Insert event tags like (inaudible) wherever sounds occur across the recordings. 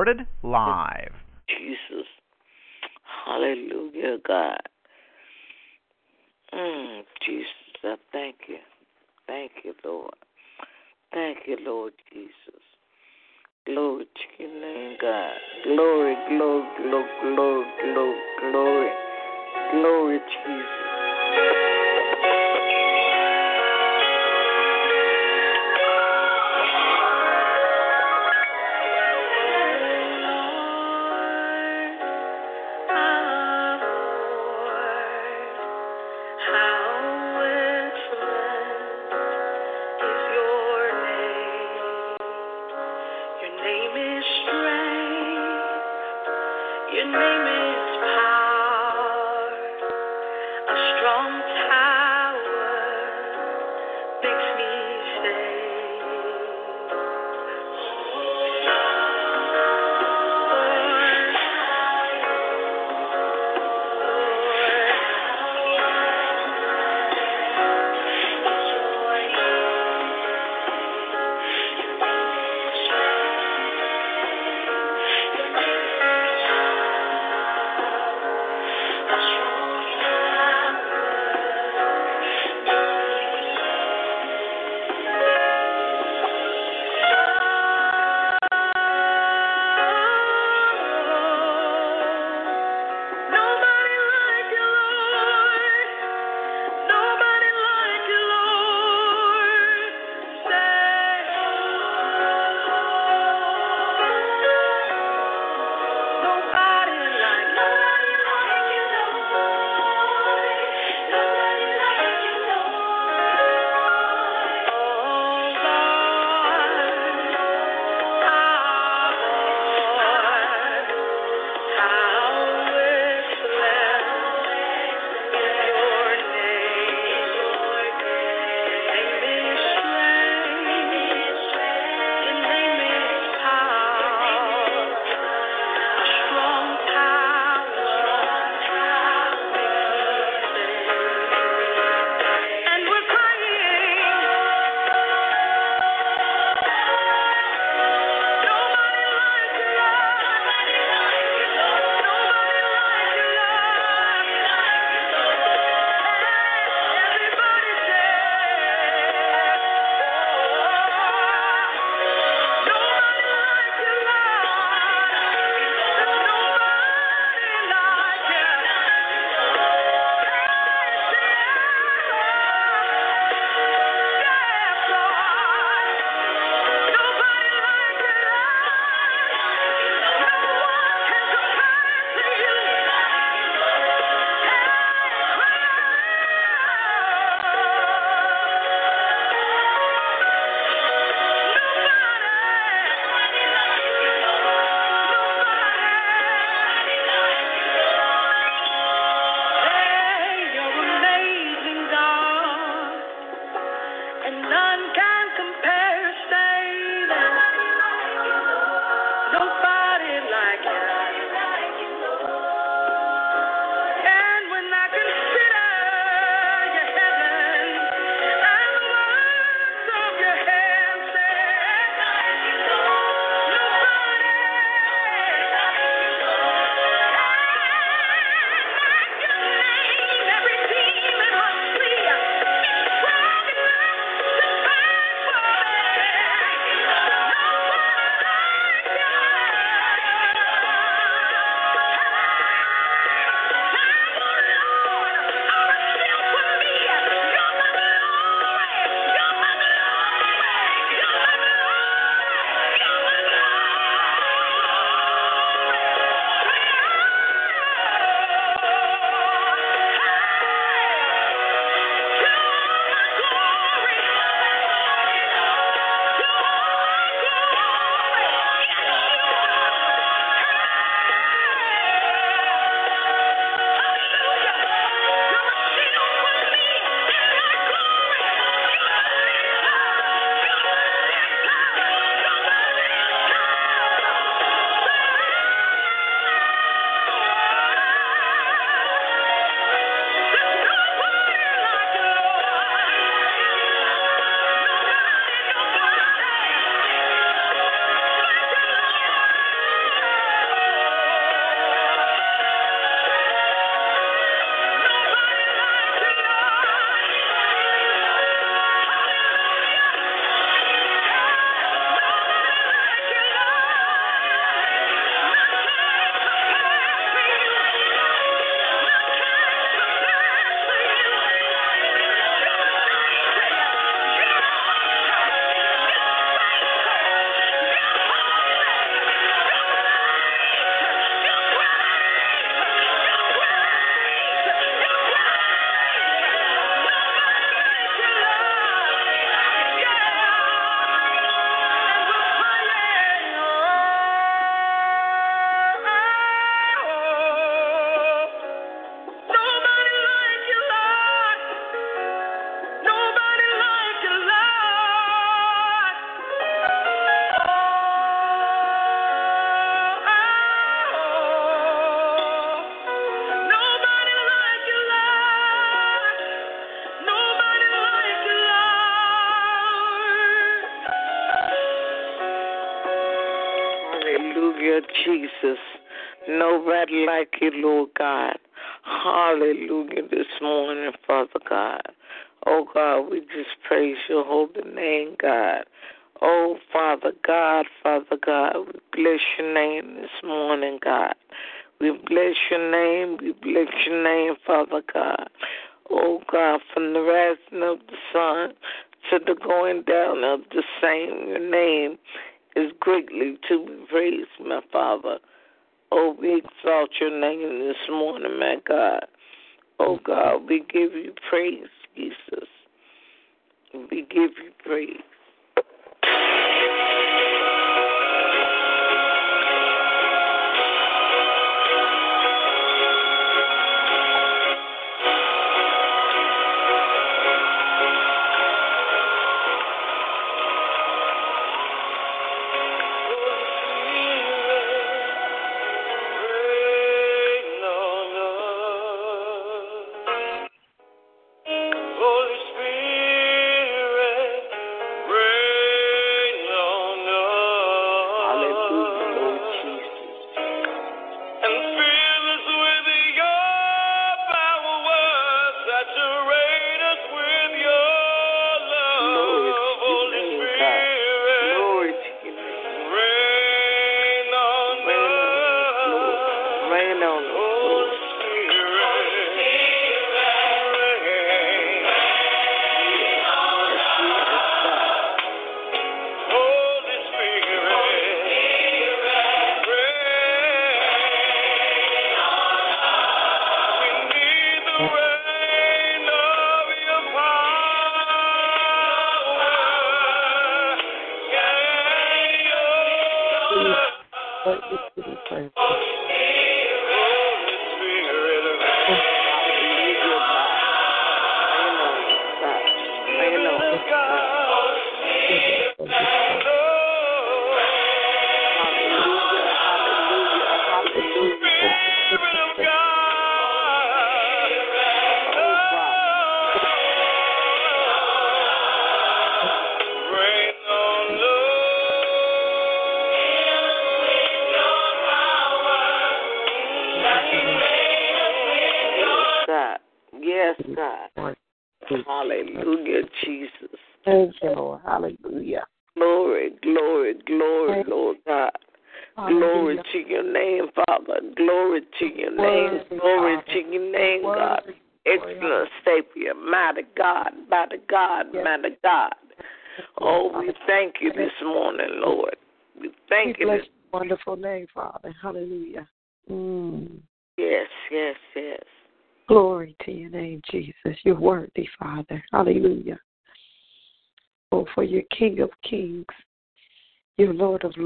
Recorded live. Jesus. Hallelujah, God. Mm, Jesus, I thank you. Thank you, Lord. Thank you, Lord Jesus. Glory to your name, God. Glory, glory, glory, glory, glory, glory. Glory, Jesus.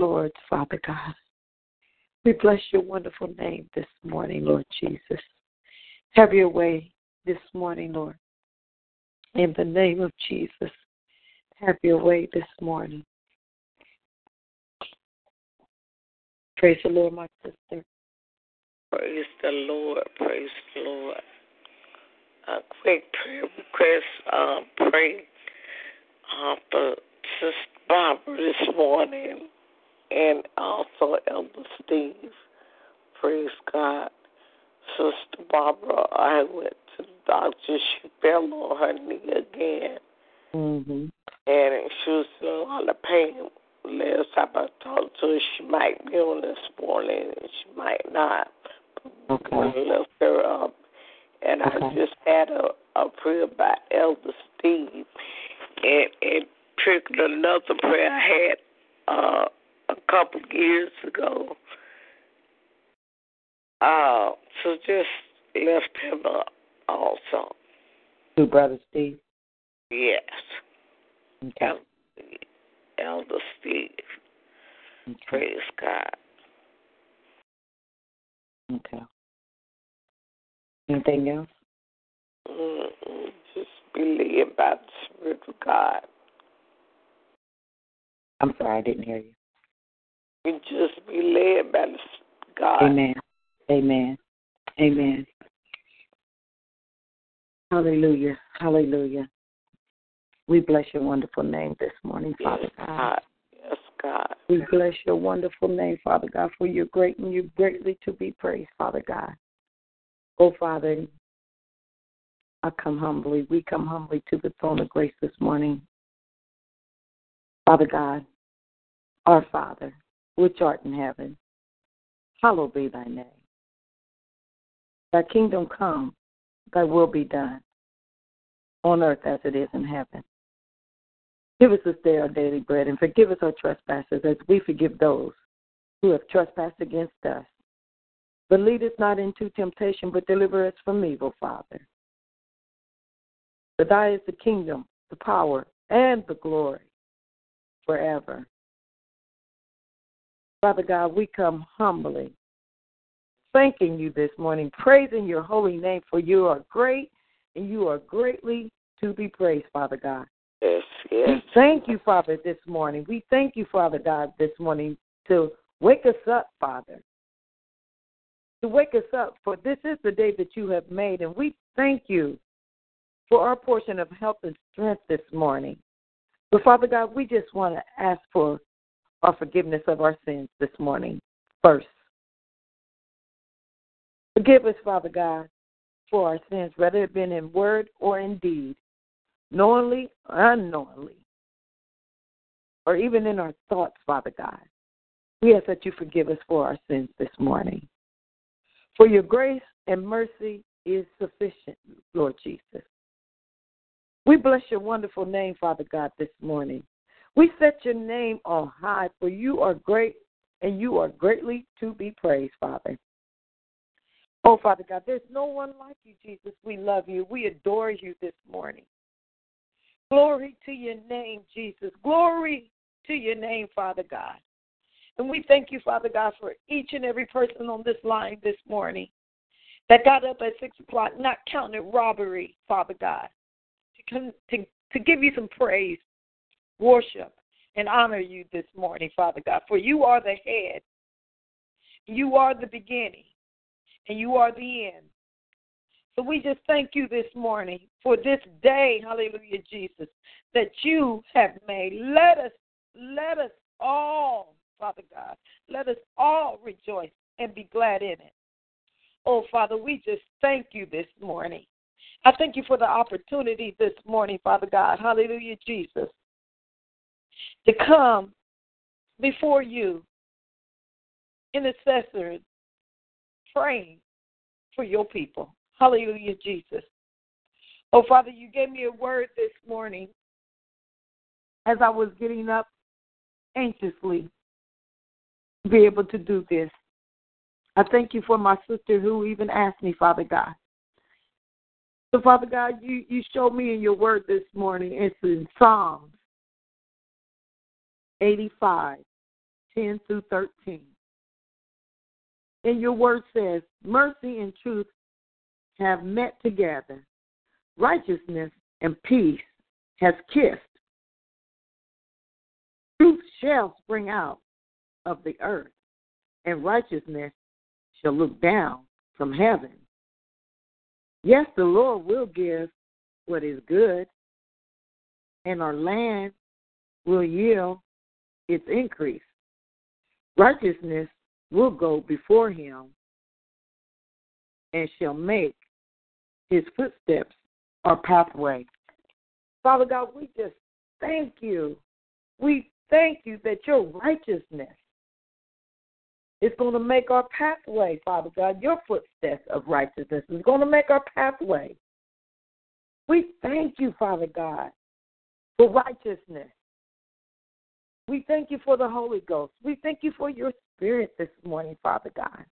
Lord Father God. We bless your wonderful name this morning, Lord Jesus. Have your way this morning, Lord. In the name of Jesus, have your way this morning. Praise the Lord, my sister. Praise the Lord. Praise the Lord. A quick prayer request. Um, pray uh, for Sister Barbara this morning and also Elder Steve. Praise God. Sister Barbara, I went to the doctor. She fell on her knee again, Mm-hmm. and she was in a lot of pain. Last time I talked to her, she might be on this morning, and she might not. Okay. We lift her up. And I just had a, a prayer by Elder Steve, and it triggered another prayer I had uh, a couple years ago. Uh, so just lift him up also. To Brother Steve. Yes. Okay. El- Elder Steve. Okay. Praise God. Okay. Anything else? Mm-mm. Just believe by the Spirit of God. I'm sorry, I didn't hear you. You just be led by the God. Amen. Amen. Amen. Hallelujah. Hallelujah. We bless your wonderful name this morning, Yes, Father God. God. Yes, God. We bless your wonderful name, Father God, for you're great and you're greatly to be praised, Father God. Oh, Father, I come humbly. We come humbly to the throne of grace this morning. Father God, our Father, which art in heaven, hallowed be thy name. Thy kingdom come, thy will be done, on earth as it is in heaven. Give us this day our daily bread, and forgive us our trespasses as we forgive those who have trespassed against us. But lead us not into temptation, but deliver us from evil, Father. For thy is the kingdom, the power, and the glory forever. Father God, we come humbly, thanking you this morning, praising your holy name, for you are great and you are greatly to be praised, Father God. Yes, yes. We thank you, Father, this morning. We thank you, Father God, this morning to wake us up, Father. To wake us up, for this is the day that you have made, and we thank you for our portion of health and strength this morning. But Father God, we just want to ask for our forgiveness of our sins this morning first. Forgive us, Father God, for our sins, whether it been in word or in deed, knowingly or unknowingly, or even in our thoughts, Father God. We ask that you forgive us for our sins this morning. For your grace and mercy is sufficient, Lord Jesus. We bless your wonderful name, Father God, this morning. We set your name on high, for you are great and you are greatly to be praised, Father. Oh, Father God, there's no one like you, Jesus. We love you. We adore you this morning. Glory to your name, Jesus. Glory to your name, Father God. And we thank you, Father God, for each and every person on this line this morning that got up at 6 o'clock, not counting robbery, Father God, to, come, to, to give you some praise, worship, and honor you this morning, Father God. For you are the head, you are the beginning, and you are the end. So we just thank you this morning for this day, hallelujah, Jesus, that you have made. Let us, let us all, Father God, let us all rejoice and be glad in it. Oh, Father, we just thank you this morning. I thank you for the opportunity this morning, Father God, hallelujah, Jesus, to come before you, intercessors, praying for your people. Hallelujah, Jesus. Oh, Father, you gave me a word this morning as I was getting up anxiously to be able to do this. I thank you for my sister who even asked me, Father God. So, Father God, you, you showed me in your word this morning. It's in Psalms 85, 10 through 13. And your word says, Mercy and truth have met together. Righteousness and peace has kissed. Truth shall spring out of the earth, and righteousness shall look down from heaven. Yes, the Lord will give what is good, and our land will yield its increase. Righteousness will go before him and shall make his footsteps our pathway. Father God, we just thank you. We thank you that your righteousness is going to make our pathway, Father God. Your footsteps of righteousness is going to make our pathway. We thank you, Father God, for righteousness. We thank you for the Holy Ghost. We thank you for your spirit this morning, Father God.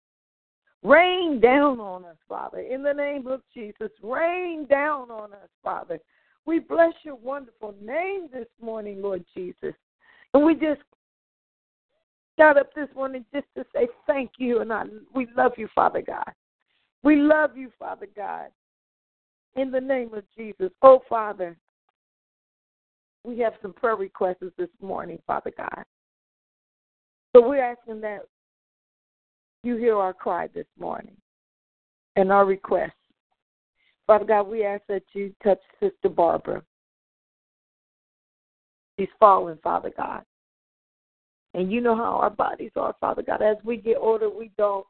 Rain down on us, Father, in the name of Jesus. Rain down on us, Father. We bless your wonderful name this morning, Lord Jesus. And we just got up this morning just to say thank you, and I, we love you, Father God. We love you, Father God. In the name of Jesus. Oh, Father, we have some prayer requests this morning, Father God. So we're asking that you hear our cry this morning and our request. Father God, we ask that you touch Sister Barbara. She's fallen, Father God. And you know how our bodies are, Father God. As we get older, we don't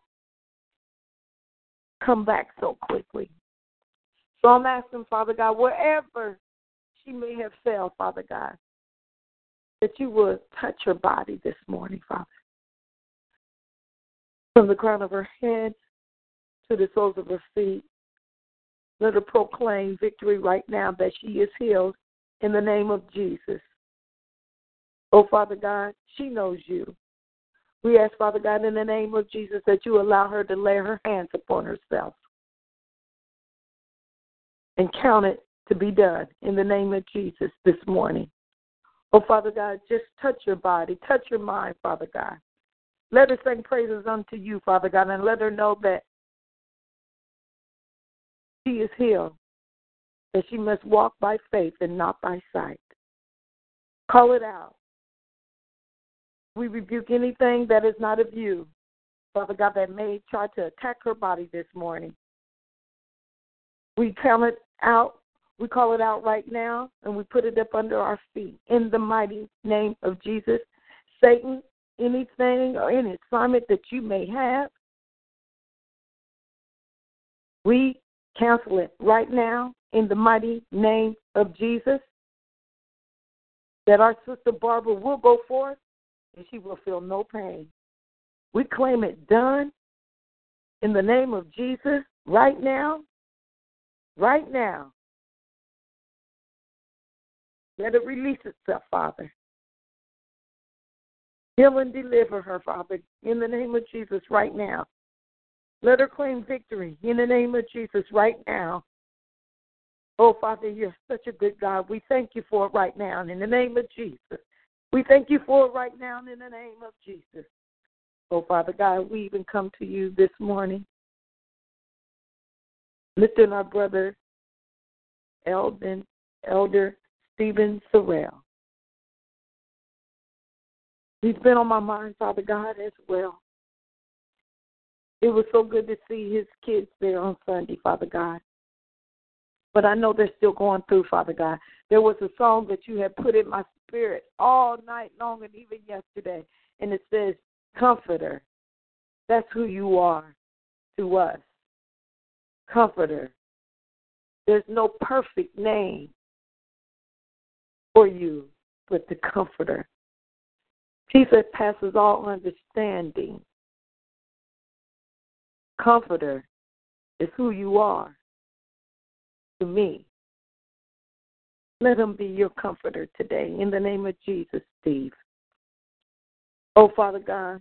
come back so quickly. So I'm asking, Father God, wherever she may have failed, Father God, that you would touch her body this morning, Father. From the crown of her head to the soles of her feet. Let her proclaim victory right now that she is healed in the name of Jesus. Oh, Father God, she knows you. We ask, Father God, in the name of Jesus, that you allow her to lay her hands upon herself and count it to be done in the name of Jesus this morning. Oh, Father God, just touch your body, touch your mind, Father God. Let her sing praises unto you, Father God, and let her know that she is healed, that she must walk by faith and not by sight. Call it out. We rebuke anything that is not of you, Father God, that may try to attack her body this morning. We count it out. We call it out right now, and we put it up under our feet in the mighty name of Jesus. Satan, anything or any assignment that you may have, we cancel it right now in the mighty name of Jesus. That our sister Barbara will go forth and she will feel no pain. We claim it done in the name of Jesus right now. Right now. Let it release itself, Father. Heal and deliver her, Father, in the name of Jesus right now. Let her claim victory in the name of Jesus right now. Oh, Father, you're such a good God. We thank you for it right now in the name of Jesus. We thank you for it right now in the name of Jesus. Oh, Father God, we even come to you this morning, lifting our brother, Elden, Elder Stephen Sorrell. He's been on my mind, Father God, as well. It was so good to see his kids there on Sunday, Father God. But I know they're still going through, Father God. There was a song that you had put in my spirit all night long and even yesterday, and it says, Comforter. That's who you are to us. Comforter. There's no perfect name for you with the Comforter. Peace that passes all understanding. Comforter is who you are to me. Let him be your comforter today in the name of Jesus, Steve. Oh, Father God,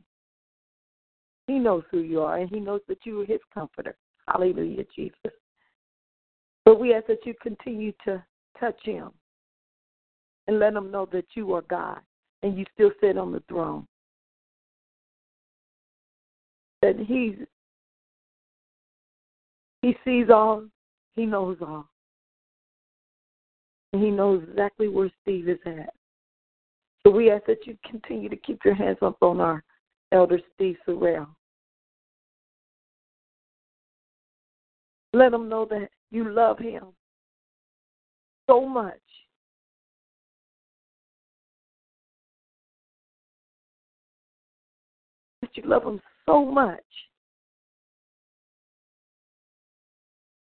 he knows who you are and he knows that you are his comforter. Hallelujah, Jesus. But we ask that you continue to touch him and let them know that you are God and you still sit on the throne. That he's he sees all, he knows all. And he knows exactly where Steve is at. So we ask that you continue to keep your hands up on our elder Steve Sorrell. Let him know that you love him so much. That you love him so much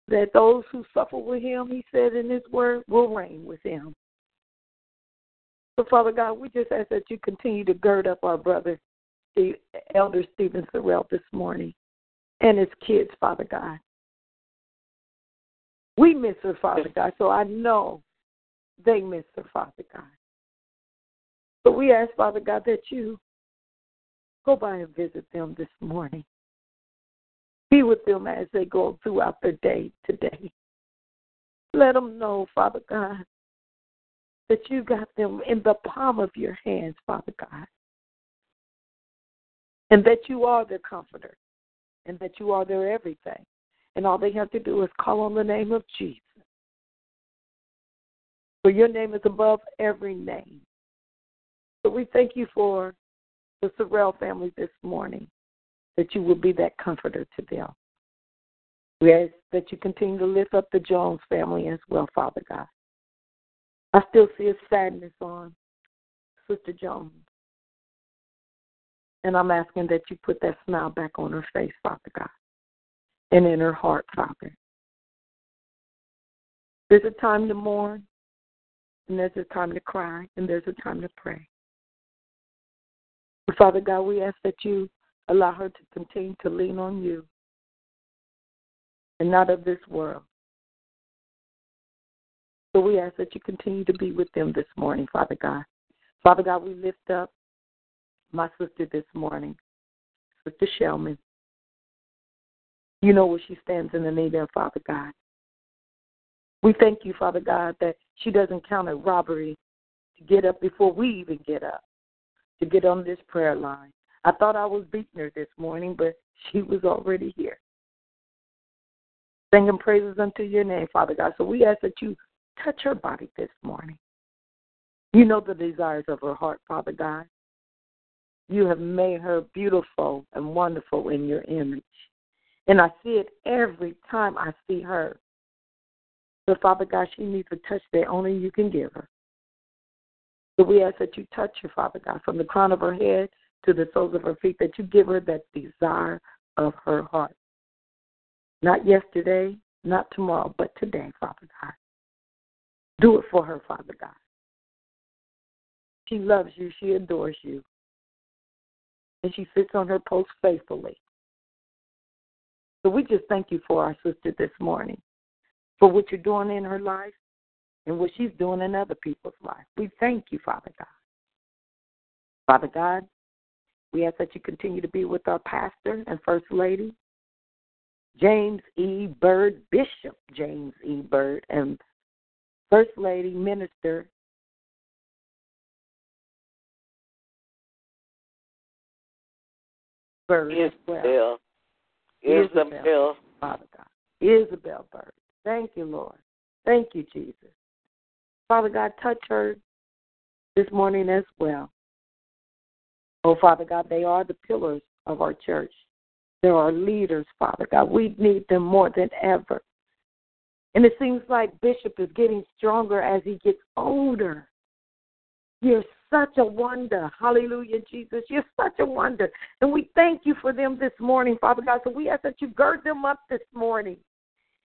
that those who suffer with him, he said in his word, will reign with him. So, Father God, we just ask that you continue to gird up our brother, the Elder Stephen Sorrell, this morning, and his kids, Father God. We miss her, Father God, so I know they miss her, Father God. But we ask, Father God, that you go by and visit them this morning. Be with them as they go throughout their day today. Let them know, Father God, that you got them in the palm of your hands, Father God. And that you are their comforter. And that you are their everything. And all they have to do is call on the name of Jesus. For your name is above every name. So we thank you for the Sorrell family this morning that you will be that comforter to them. We ask that you continue to lift up the Jones family as well, Father God. I still see a sadness on Sister Jones. And I'm asking that you put that smile back on her face, Father God, and in her heart, Father. There's a time to mourn, and there's a time to cry, and there's a time to pray. Father God, we ask that you allow her to continue to lean on you and not of this world. So we ask that you continue to be with them this morning, Father God. Father God, we lift up my sister this morning, Sister Shelman. You know where she stands in the need of, Father God. We thank you, Father God, that she doesn't count it robbery to get up before we even get up, to get on this prayer line. I thought I was beating her this morning, but (laughs) she was already here. Singing praises unto your name, Father God. So we ask that you touch her body this morning. You know the desires of her heart, Father God. You have made her beautiful and wonderful in your image. And I see it every time I see her. So, Father God, she needs a touch that only you can give her. So we ask that you touch her, Father God, from the crown of her head to the soles of her feet, that you give her that desire of her heart. Not yesterday, not tomorrow, but today, Father God. Do it for her, Father God. She loves you, she adores you, and she sits on her post faithfully. So we just thank you for our sister this morning, for what you're doing in her life and what she's doing in other people's life. We thank you, Father God. Father God, we ask that you continue to be with our pastor and first lady, James E. Bird, Bishop James E. Bird, and First Lady Minister Bird as well. Isabel. Isabel. Father God. Isabel Bird. Thank you, Lord. Thank you, Jesus. Father God, touch her this morning as well. Oh, Father God, they are the pillars of our church. There are leaders, Father God. We need them more than ever. And it seems like Bishop is getting stronger as he gets older. You're such a wonder. Hallelujah, Jesus. You're such a wonder. And we thank you for them this morning, Father God. So we ask that you gird them up this morning.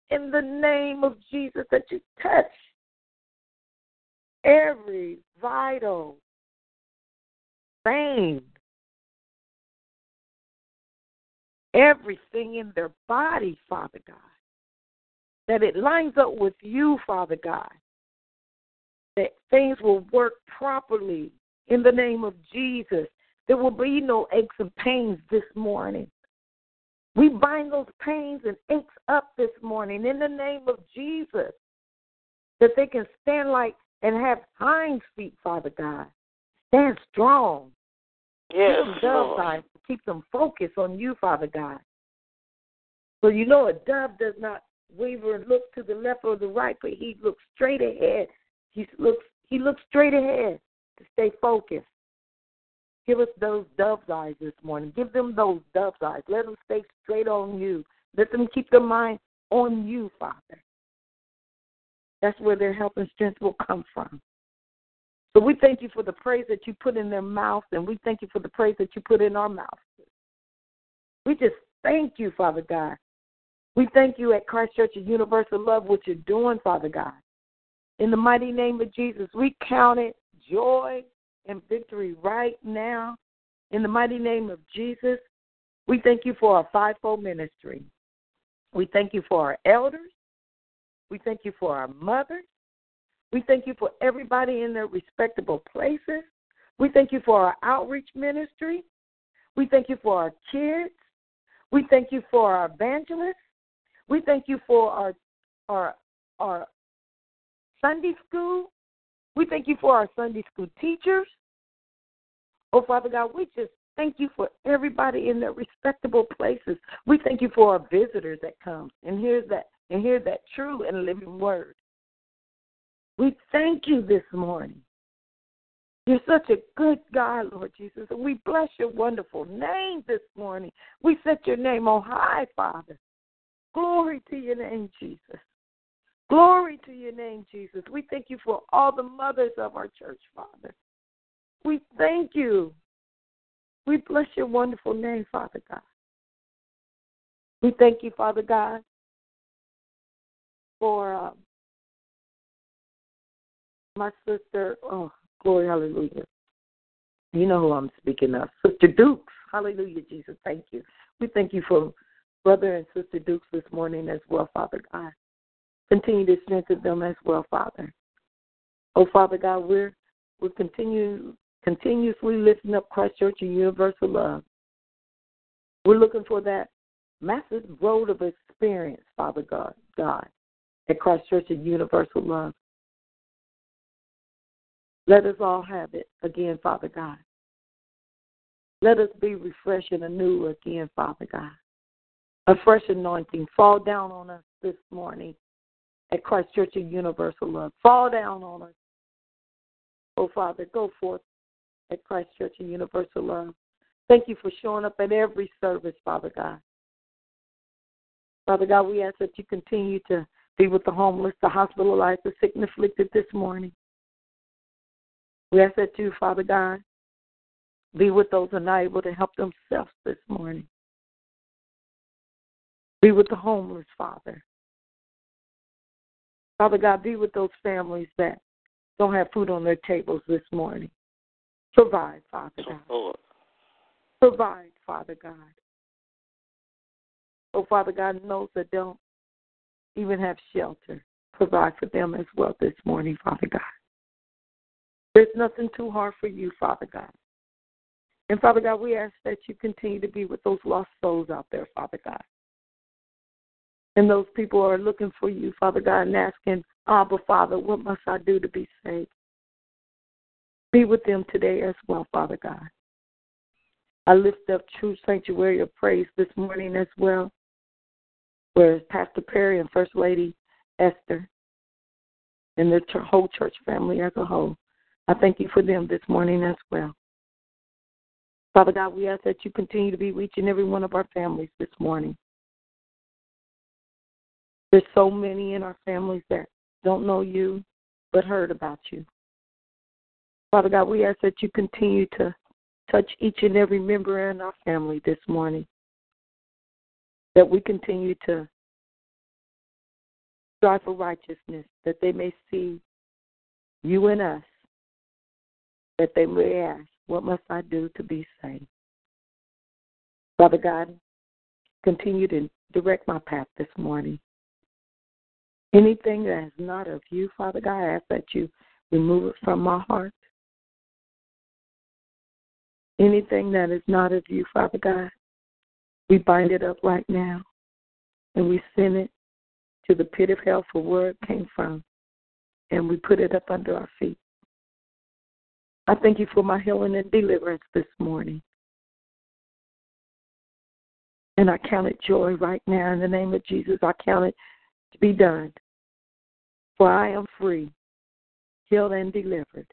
In the name of Jesus, that you touch every vital vein, everything in their body, Father God that it lines up with you, Father God, that things will work properly in the name of Jesus. There will be no aches and pains this morning. We bind those pains and aches up this morning in the name of Jesus, that they can stand like and have hind feet, Father God. Stand strong. Yes, keep them dove eyes, keep them focused on you, Father God. So you know a dove does not waver and look to the left or the right, but he looks straight ahead. He looks he looks straight ahead to stay focused. Give us those dove's eyes this morning. Give them those dove's eyes. Let them stay straight on you. Let them keep their mind on you, Father. That's where their help and strength will come from. So we thank you for the praise that you put in their mouth, and we thank you for the praise that you put in our mouths. We just thank you, Father God, we thank you at Christ Church of Universal Love, what you're doing, Father God. In the mighty name of Jesus, we count it joy and victory right now. In the mighty name of Jesus, we thank you for our fivefold ministry. We thank you for our elders. We thank you for our mothers. We thank you for everybody in their respectable places. We thank you for our outreach ministry. We thank you for our kids. We thank you for our evangelists. We thank you for our our our Sunday school. We thank you for our Sunday school teachers. Oh Father God, we just thank you for everybody in their respectable places. We thank you for our visitors that come and hear that and hear that true and living word. We thank you this morning. You're such a good God, Lord Jesus, and we bless your wonderful name this morning. We set your name on high, Father. Glory to your name, Jesus. Glory to your name, Jesus. We thank you for all the mothers of our church, Father. We thank you We bless your wonderful name, Father God. We thank you, Father God, for um, my sister. Oh, glory, hallelujah. You know who I'm speaking of. Sister Dukes. Hallelujah, Jesus. Thank you. We thank you for brother and sister Dukes this morning as well, Father God. Continue to strengthen them as well, Father. Oh, Father God, we're we're continue continuously lifting up Christ Church and Universal Love. We're looking for that massive road of experience, Father God, God, at Christ Church and Universal Love. Let us all have it again, Father God. Let us be refreshed and anew again, Father God. A fresh anointing fall down on us this morning at Christ Church and Universal Love. Fall down on us. Oh, Father, go forth at Christ Church and Universal Love. Thank you for showing up at every service, Father God. Father God, we ask that you continue to be with the homeless, the hospitalized, the sick and afflicted this morning. We ask that you, Father God, be with those who are not able to help themselves this morning. Be with the homeless, Father. Father God, be with those families that don't have food on their tables this morning. Provide, Father oh, God. Lord. Provide, Father God. Oh, Father God, those that don't even have shelter, provide for them as well this morning, Father God. There's nothing too hard for you, Father God. And Father God, we ask that you continue to be with those lost souls out there, Father God. And those people are looking for you, Father God, and asking, Abba, Father, what must I do to be saved? Be with them today as well, Father God. I lift up True Sanctuary of Praise this morning as well, where Pastor Perry and First Lady Esther and the whole church family as a whole. I thank you for them this morning as well. Father God, we ask that you continue to be reaching every one of our families this morning. There's so many in our families that don't know you but heard about you. Father God, we ask that you continue to touch each and every member in our family this morning. That we continue to strive for righteousness, that they may see you and us, that they may ask, What must I do to be saved? Father God, continue to direct my path this morning. Anything that is not of you, Father God, I ask that you remove it from my heart. Anything that is not of you, Father God, we bind it up right now and we send it to the pit of hell for where it came from and we put it up under our feet. I thank you for my healing and deliverance this morning. And I count it joy right now in the name of Jesus. I count it to be done. For I am free, healed, and delivered.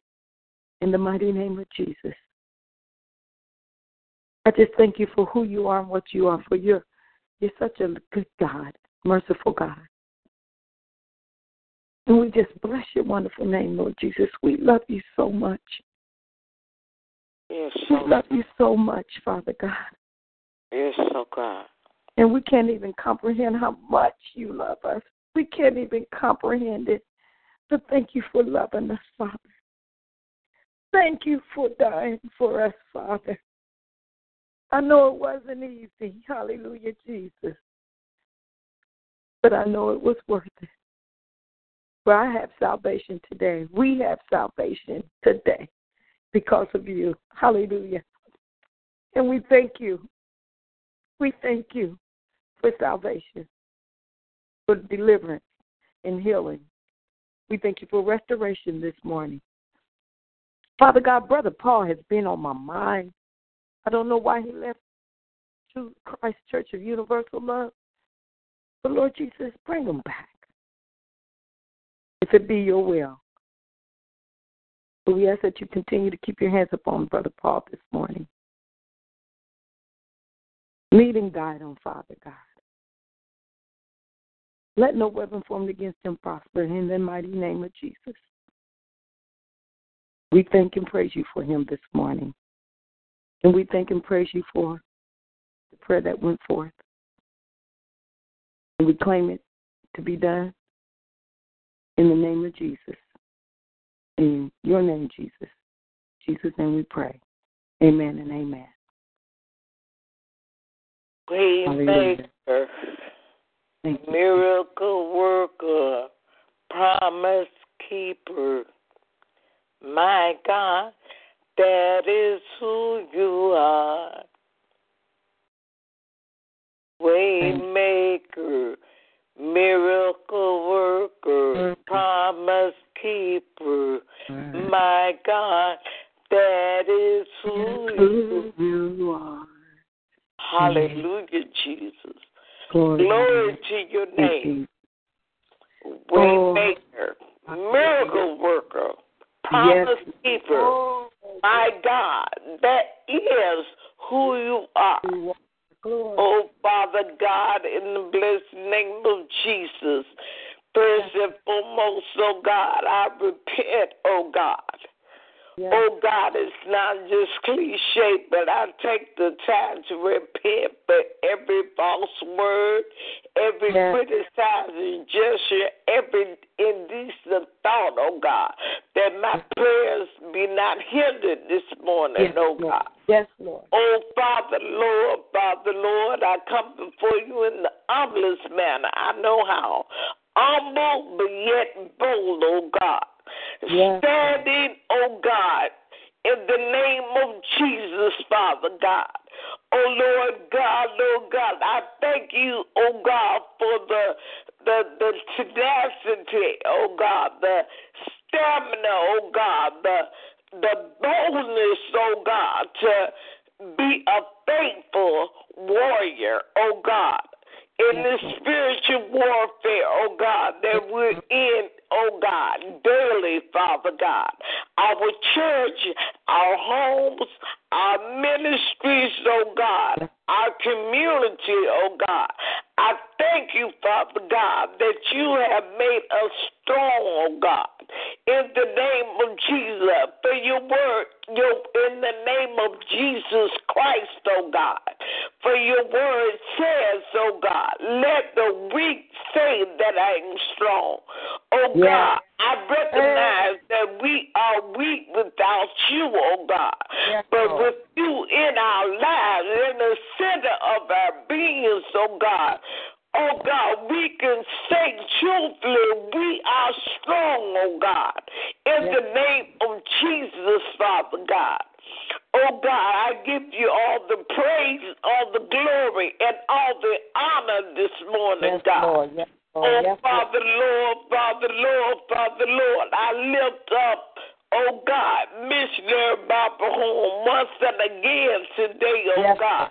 In the mighty name of Jesus. I just thank you for who you are and what you are, for you're, you're such a good God, merciful God. And we just bless your wonderful name, Lord Jesus. We love you so much. Yes, We love you so much, Father God. yes, so God. And we can't even comprehend how much you love us. We can't even comprehend it. But thank you for loving us, Father. Thank you for dying for us, Father. I know it wasn't easy. Hallelujah, Jesus. But I know it was worth it. For I have salvation today. We have salvation today because of you. Hallelujah. And we thank you. We thank you for salvation, for deliverance and healing. We thank you for restoration this morning. Father God, Brother Paul has been on my mind. I don't know why he left to Christ Church of Universal Love. But Lord Jesus, bring him back. If it be your will. But we ask that you continue to keep your hands upon Brother Paul this morning. Lead and guide him, Father God. Let no weapon formed against him prosper in the mighty name of Jesus. We thank and praise you for him this morning. And we thank and praise you for the prayer that went forth. And we claim it to be done in the name of Jesus. In your name, Jesus. In Jesus' name we pray. Amen and amen. Waymaker, miracle worker, promise keeper. My God, that is who you are. Waymaker, miracle worker, mm-hmm. promise keeper. Mm-hmm. My God, that is who you are. Hallelujah, Jesus. Glory. Glory to your name. Waymaker, oh, miracle worker, promise keeper. Oh. My God, that is who you are. Oh, Father God, in the blessed name of Jesus, first and foremost, oh God, I repent, oh God. Yes. Oh God, it's not just cliche, but I take the time to repent for every false word, every Yes. criticizing gesture, every indecent thought, oh God, that my prayers be not hindered this morning, Yes, oh. God. Yes, Lord. Oh, Father, Lord, Father, Lord, I come before you in the humblest manner. I know how. Humble, but yet bold, oh God. Standing, oh God, in the name of Jesus, Father God. Oh Lord God, Lord God, I thank you, oh God, for the the the tenacity, oh God, the stamina, oh God, the the boldness, oh God, to be a faithful warrior, oh God, in the spiritual warfare, oh God, that we're in, oh God, daily, Father God. Our church, our homes, our ministries, oh God, our community, oh God. I thank you, Father God, that you have made us strong, oh God. In the name of Jesus, for your word, your in the name of Jesus Christ, oh God. For your word says, oh God, let the weak say that I am strong. Oh Yeah. God, I recognize that we are weak without you, oh God. Yes, but Lord. with you in our lives, in the center of our beings, oh God. Oh God, we can say truthfully, we are strong, oh God, in Yes. the name of Jesus, Father God. Oh God, I give you all the praise, all the glory, and all the honor this morning, Yes, God. Lord. Yes, oh. God.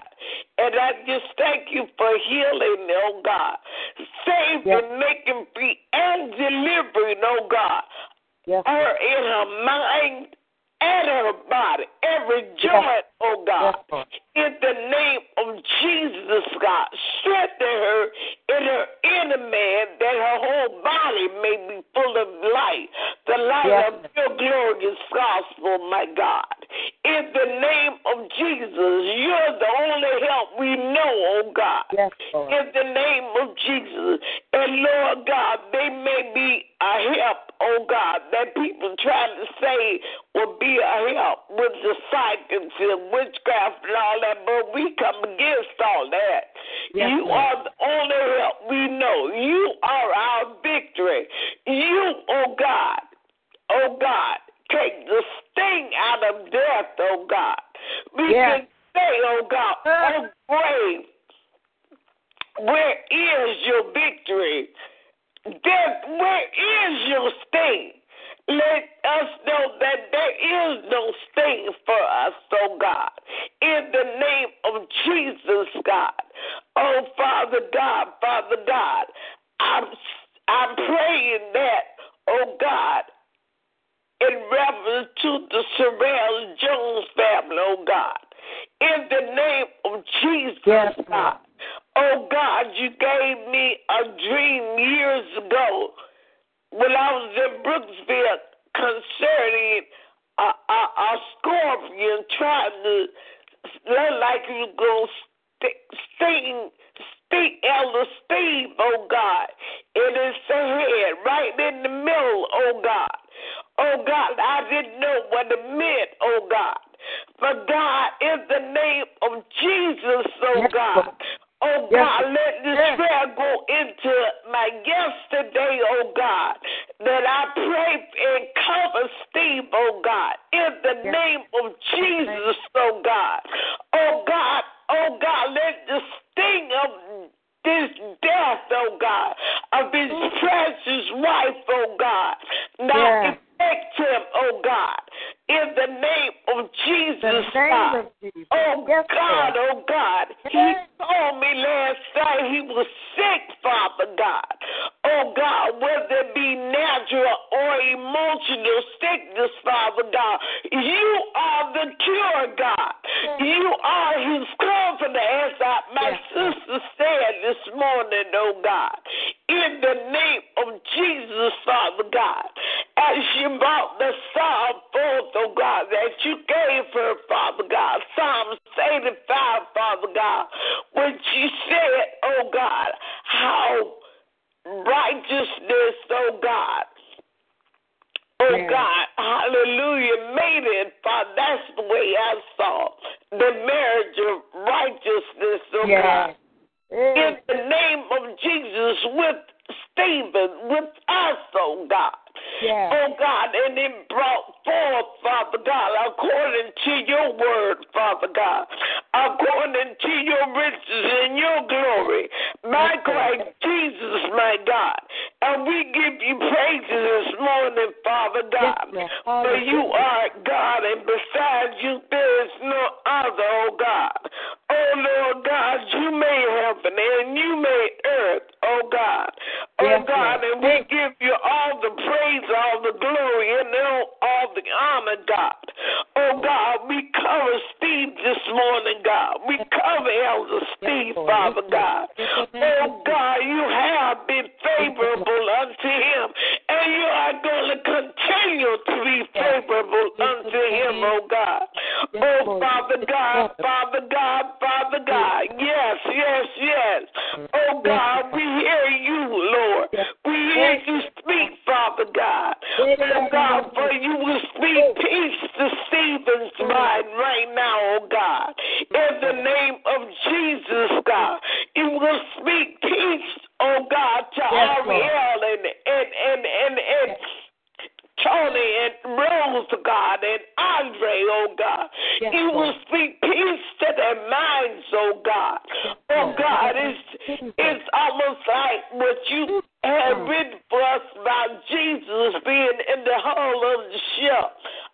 dementia,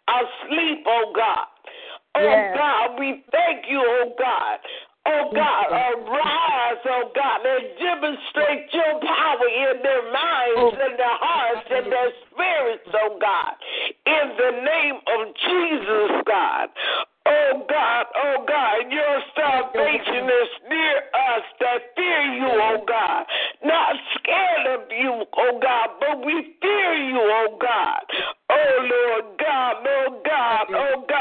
asleep, oh God. Oh yes. God, we thank you, oh God. Oh God, arise, oh God, and demonstrate your power in their minds oh. and their hearts and their spirits, oh God. In the name of Jesus, God. Oh God, oh God, your salvation is near us that fear you, oh God. Not scared of you, oh God, but we fear you, oh God. Oh, Lord God, Lord God, oh God.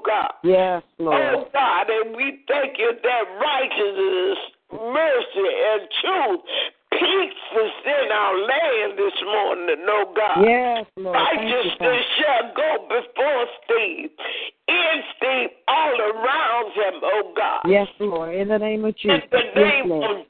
Oh God. Yes, Lord. Oh God, and we thank you that righteousness, mercy, and truth, peace is in our land this morning, oh God. Yes, Lord. Thank you, Righteousness shall go before Steve, in Steve, all around him, oh God. Yes, Lord. In the name of In Jesus. the name Lord. of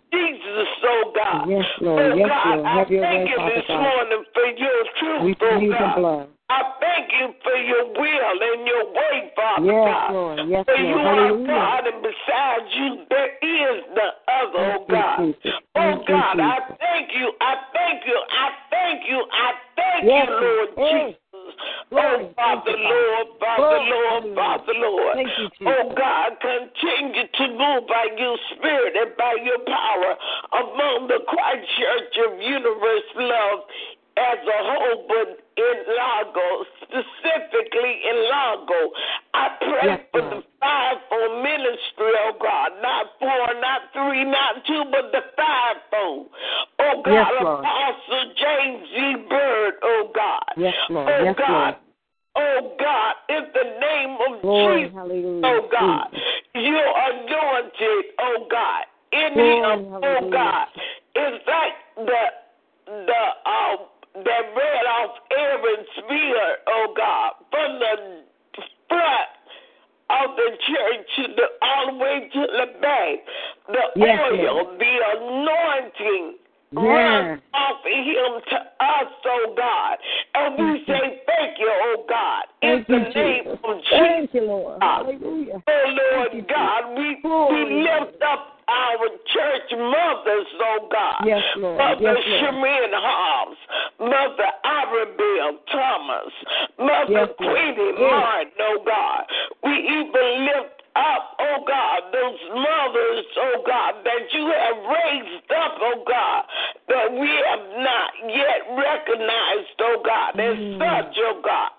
Jesus, oh God. Yes, Lord. Oh Yes, God, Lord. I Have your thank way, you Father this God. morning for your truth, We oh God. blood. I thank you for your will and your way, Father Yes, God. Lord. Yes, For you Lord. are Hallelujah. God, and besides you, there is the other, oh Thank you, God. Jesus. Oh you, God, I Jesus. thank you, I thank you, I thank you, I thank Yes, you, Lord Lord. Yes. Jesus. Oh, Glory. Oh, Father. Lord, Father. Lord. Father, Lord. Thank you, oh, Jesus. Oh God, continue to move by your spirit and by your power among the Christ Church of Universal Love as a whole, but in Lago, specifically in Lago. I pray Yes, for Lord. the fivefold ministry, oh God, not four, not three, not two, but the fivefold. Oh God, Yes, Lord. Apostle James G. Bird, oh God. Yes, Lord. Oh Yes, God. Lord. Oh God, in the name of Glory. Jesus, Hallelujah. oh God, you're anointed, oh God. In Glory, the, oh. God, it's like the the um that ran off Aaron's beard, oh God, from the front of the church to the, all the way to the back. The Yes, oil, Lord. the anointing Yes. off him to us, oh God. And we say thank you, oh God. Thank in the name Jesus. of Jesus. Thank you, Lord. Hallelujah. Oh Lord Thank God, we Glory, we lift up our church mothers, oh God. Yes, Lord. Mother Yes. Shemin Hobbs, Mother Arabelle Thomas, Mother Yes, Queenie Yes. Martin, oh God. We even lift up, oh God, those mothers, oh God, that you have raised up, oh God, that we have not yet recognized, oh God, as Mm. such, oh God.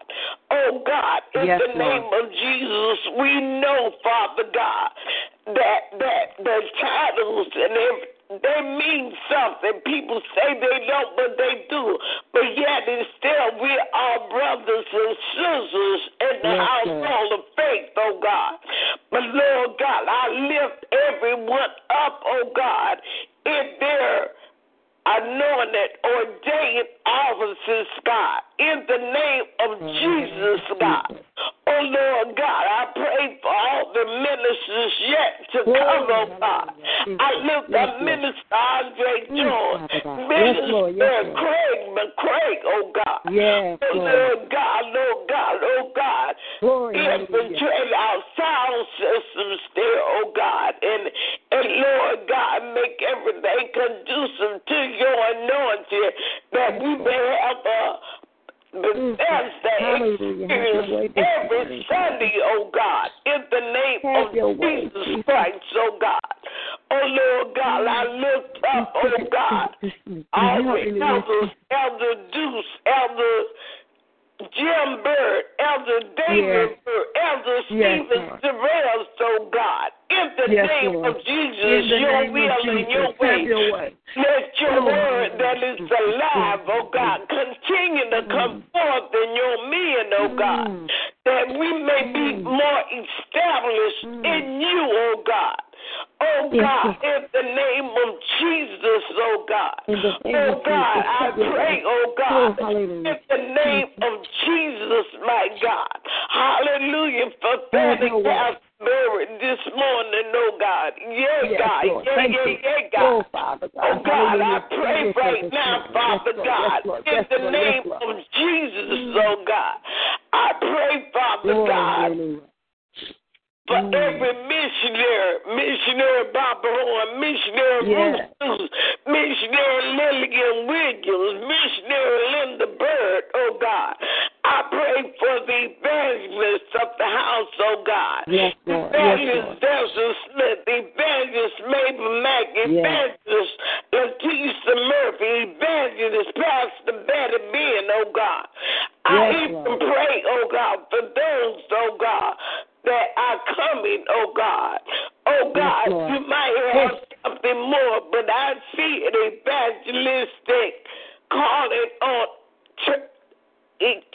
Oh God, in Yes, the name Lord. of Jesus, we know, Father God, that that the titles and every they mean something. People say they don't, but they do. But yet and still we are brothers and sisters in the Yes, household of faith, oh God. But Lord God, I lift everyone up, oh God, in their anointed, ordained offices, God, in the name of Jesus, God. Oh Lord God, I pray for all the ministers yet to come, oh God. I lift up Minister Andre Mm, Jones, Father God. Yes, Minister Lord. Yes, Lord. Craig McCraig, oh God. Yes, Oh Lord. God, Lord God, oh God. Infiltrate our sound systems there, oh God. And and Lord God, make everything conducive to your anointing that we may have a Bethesda hallelujah. Have your way experience every. Sunday, oh God, in the name of Jesus. Christ, oh God. Oh Lord God, I lift up, oh God, all the elders, Elder Deuce, Elder Jim Bird, Elder David Yes. Bird, Elder Yes, Stephen. Terrell, so God, in the Yes, name Lord. of Jesus, your will and your way. your way. Let your word that is alive, oh God, continue to come forth in your men, oh God, Mm. that we may be more established Mm. in you, oh God. Oh God, in the name of Jesus, oh God. In the name Oh God, I pray, oh Oh, God, in the name of Jesus, my God. Hallelujah for way. Pentecost buried this morning, oh God. Yeah, Yes, God. Lord. Yeah, Thank yeah, you. yeah, Oh, God. Father God. Oh God, I pray right now. Father Lord. God, Yes, Lord. in Yes, the Lord. name Yes, Lord. of Jesus, mm. oh God. I pray, Father God, hallelujah. For Mm. every missionary, missionary Barbara Horn, missionary Yes. Ruth missionary Lillian Williams, missionary Linda Bird, oh God. I pray for the evangelists of the house, oh God. Yes, Lord. Yes, Evangelist Lord. Delson Smith, Evangelist Mabel Mack, Yes. Evangelist Leticia Murphy, Evangelist Pastor Betty Ben, oh God. I Yes, even Lord. pray, oh God, for those, oh God, that are coming, oh God. Oh God, Lord. you might have something more, but I see an evangelistic calling on Ter-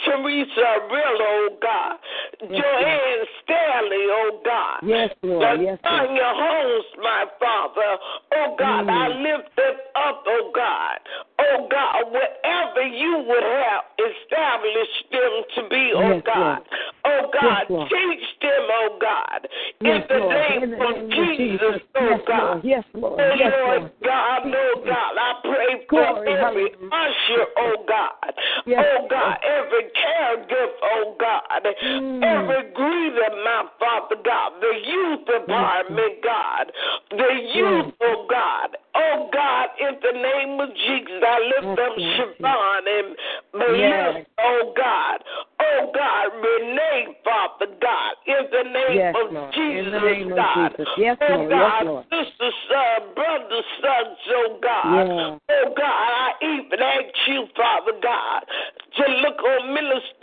Teresa Rillo, oh God. Yes, Joanne Stanley, oh God. Yes, Lord. Yes, Lord. Tanya Holmes, my Father. Oh God, Mm. I lift them up, oh God. Oh God, whatever you would have established them to be, oh Yes, God. Oh God, Yes, teach them, oh God. Yes, in the Lord. name In of of Jesus, oh Yes, God. Yes, Lord. Oh Yes, Lord Lord. God, oh God, I pray for Glory, every hallelujah. usher, oh God. Yes, oh God, every caregiver, oh God. Mm. Every greeter, my Father God. The youth department, God. The youth, oh God. Oh God, in the name of Jesus, I lift Yes, up. Siobhan and Melissa, Yes. oh God. Name Yes, of Lord. Jesus, In the name of God. Jesus. Yes, oh Lord. God, Yes, Lord. sister, uh, son, brother, sons, oh God. Yeah. Oh God, I even ask you, Father God, to look on Minister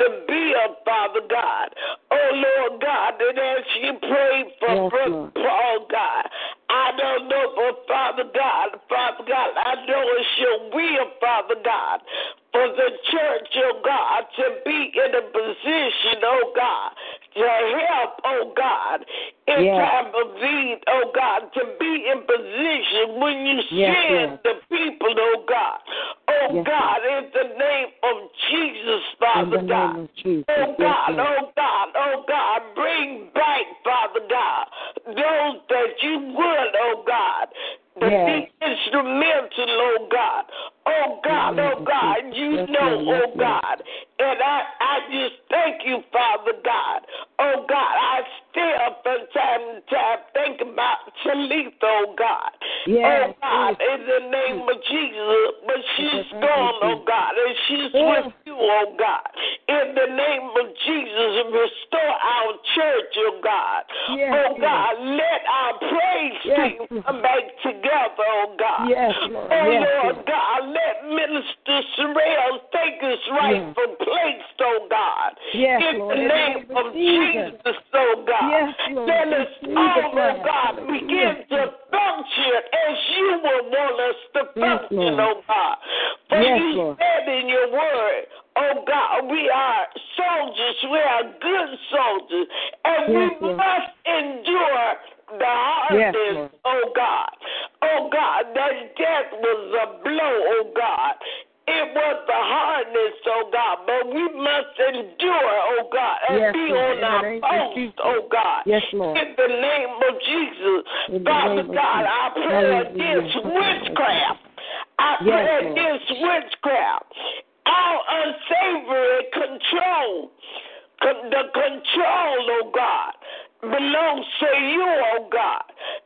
belongs to you, oh God.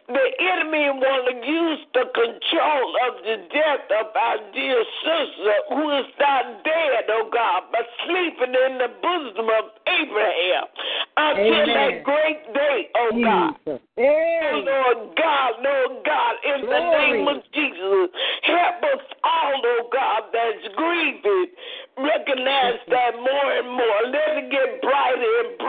The enemy want to use the control of the death of our dear sister who is not dead, oh God, but sleeping in the bosom of Abraham until Amen. that great day, oh God. Hey. Lord God, Lord God, in the name of Jesus, help us all, oh God, that's grieving. Recognize that more and more. Let it get brighter and brighter.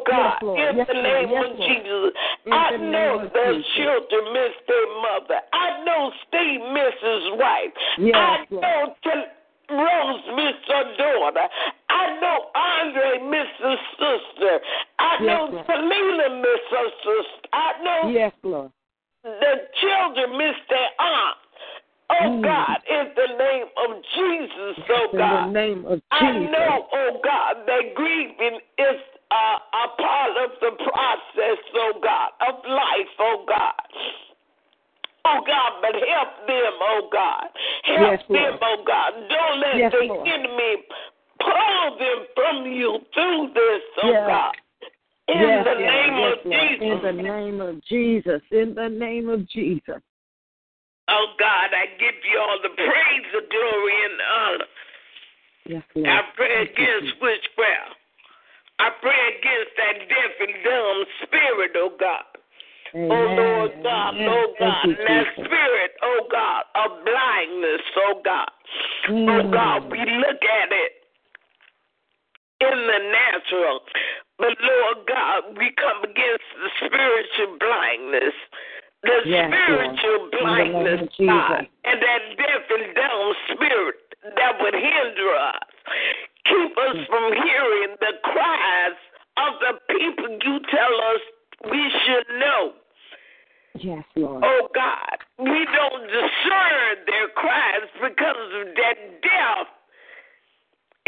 Oh God, Yes, in Yes, the name Yes, of Jesus. In I the know the Jesus. children miss their mother. I know Steve miss his wife. I know T- Rose miss her daughter. I know Andre miss his sister. I know. Selena miss her sister. I know Yes, Lord. the children miss their aunt. Oh Mm. God, in the name of Jesus, oh In God. the name of I know, oh God, that grieving is uh, a part of the process, oh God, of life, oh God. Oh God, but help them, oh God. Help Yes, them, oh God. Don't let Yes, the Lord. enemy pull them from you through this, oh Yes. God. In the name of. Jesus. In the name of Jesus. In the name of Jesus. Oh God, I give you all the praise, the glory, and the honor. Yes, Lord. I pray against witchcraft. I pray against that deaf and dumb spirit, oh God. Amen. Oh Lord God, Amen. oh God, you, that spirit, oh God, of blindness, oh God. Oh Mm. God, we look at it in the natural. But Lord God, we come against the spiritual blindness. The Yes, spiritual In the name of blindness. God, and that deaf and dumb spirit that would hinder us. Keep us Mm. from hearing the cries of the people you tell us we should know. Yes, Lord. Oh God, we don't discern their cries because of that deaf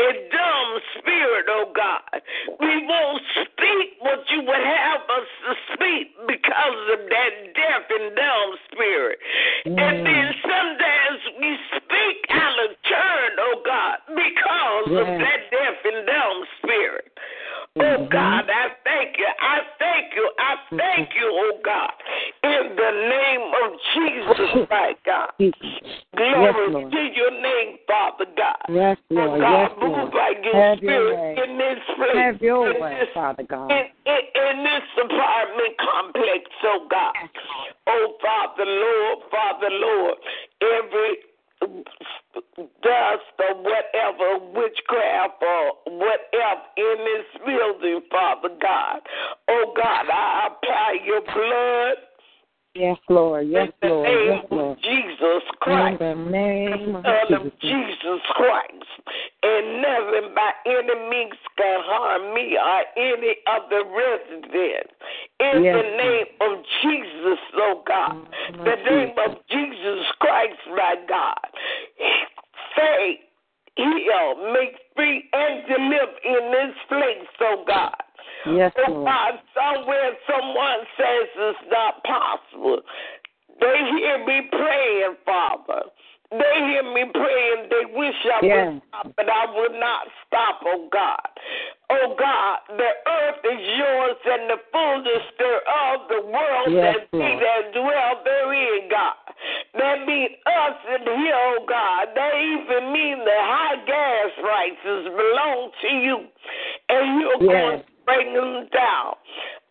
and dumb spirit, oh God. We won't speak what you would have us to speak because of that deaf and dumb spirit. And Mm. then sometimes we speak out of turn, oh God, because of that deaf and dumb spirit. Oh Mhm. God, I thank you. I thank you. I thank you, oh God. In the name of Jesus, my God. Glory Lord. to your name, Father God. Yes, Lord. God, Yes, move Lord. by your Have your spirit way. in this place. Have your in way, this, Father God. in, in, in this apartment complex, oh God. Oh Father, Lord, Father, Lord, every dust or whatever, witchcraft or whatever in this building, Father God. Oh God, I apply your blood Yes, Lord. Yes, in the Lord. name Yes, Lord. of Jesus Christ. In the name of Jesus. Jesus Christ, and nothing by any means can harm me or any of the residents. In Yes, the name of Jesus, oh God, the name of Jesus Christ, my God, say, heal, make free, and deliver in this place, oh God. Yes, Oh Lord. God, somewhere someone says it's not possible. They hear me praying, Father. They hear me praying. They wish I would stop, but I would not stop, oh God. Oh God, the earth is yours and the fullness thereof, the world Yes, that Lord. he that dwell therein, God. That mean us in here, oh God. That even mean the high gas prices belong to you. And you're Yes. going bring them down.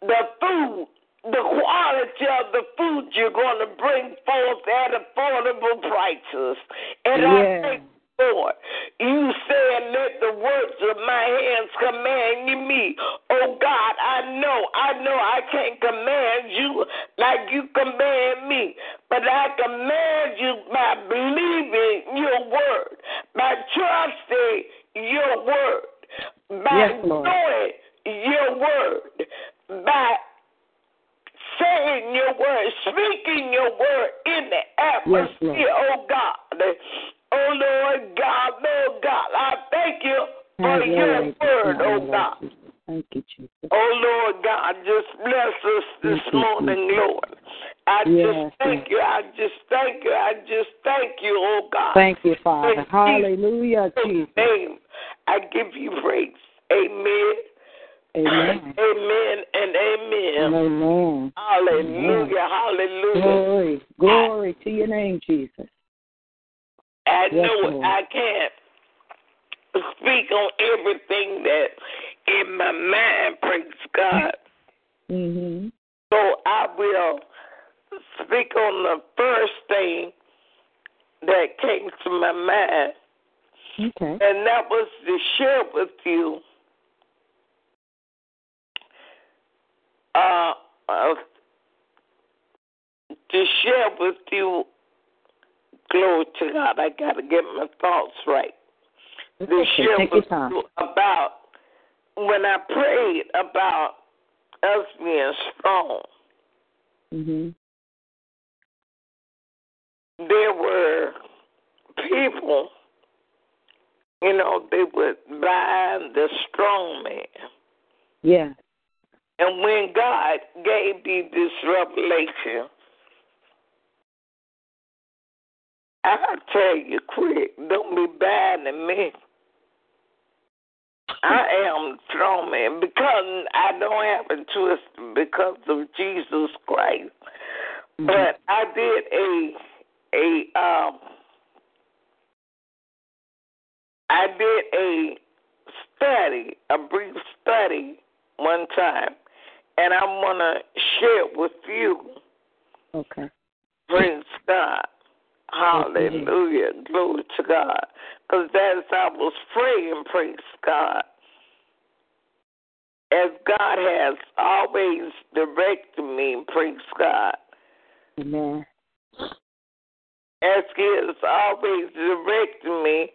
The food, the quality of the food you're going to bring forth at affordable prices. And I Yes. thank you, Lord, you said, let the words of my hands command you me. Oh God, I know, I know I can't command you like you command me, but I command you by believing your word, by trusting your word, by Yes, knowing your word, by saying your word, speaking your word in the atmosphere, oh God. Oh Lord God, Lord God, I thank you for Have your word, morning, oh God. Jesus. Thank you, Jesus. Oh Lord God, just bless us this Thank morning, Jesus. Lord. I Yes, just thank you. I just thank you. I just thank you, oh God. Thank you, Father. In Hallelujah, Jesus. name, I give you praise. Amen. Amen. Amen and amen. Amen. Hallelujah. Hallelujah. Glory, glory to your name, Jesus. I Yes, know Lord. I can't speak on everything that in my mind, praise God. hmm So I will speak on the first thing that came to my mind, Okay. and that was to share with you uh, uh to share with you glory to God. I gotta get my thoughts right. To okay. share with you about when I prayed about us being strong. hmm there were people, you know, they would bind the strong man. Yes. And when God gave me this revelation, I'll tell you quick, don't be bad to me. I am strong man because I don't have a twist because of Jesus Christ. Mhm. But I did a a um I did a study, a brief study one time, and I want to share it with you. Okay. Praise God. Hallelujah. Glory to God. Because as I was praying, praise God, as God has always directed me, praise God, Amen. as He has always directed me,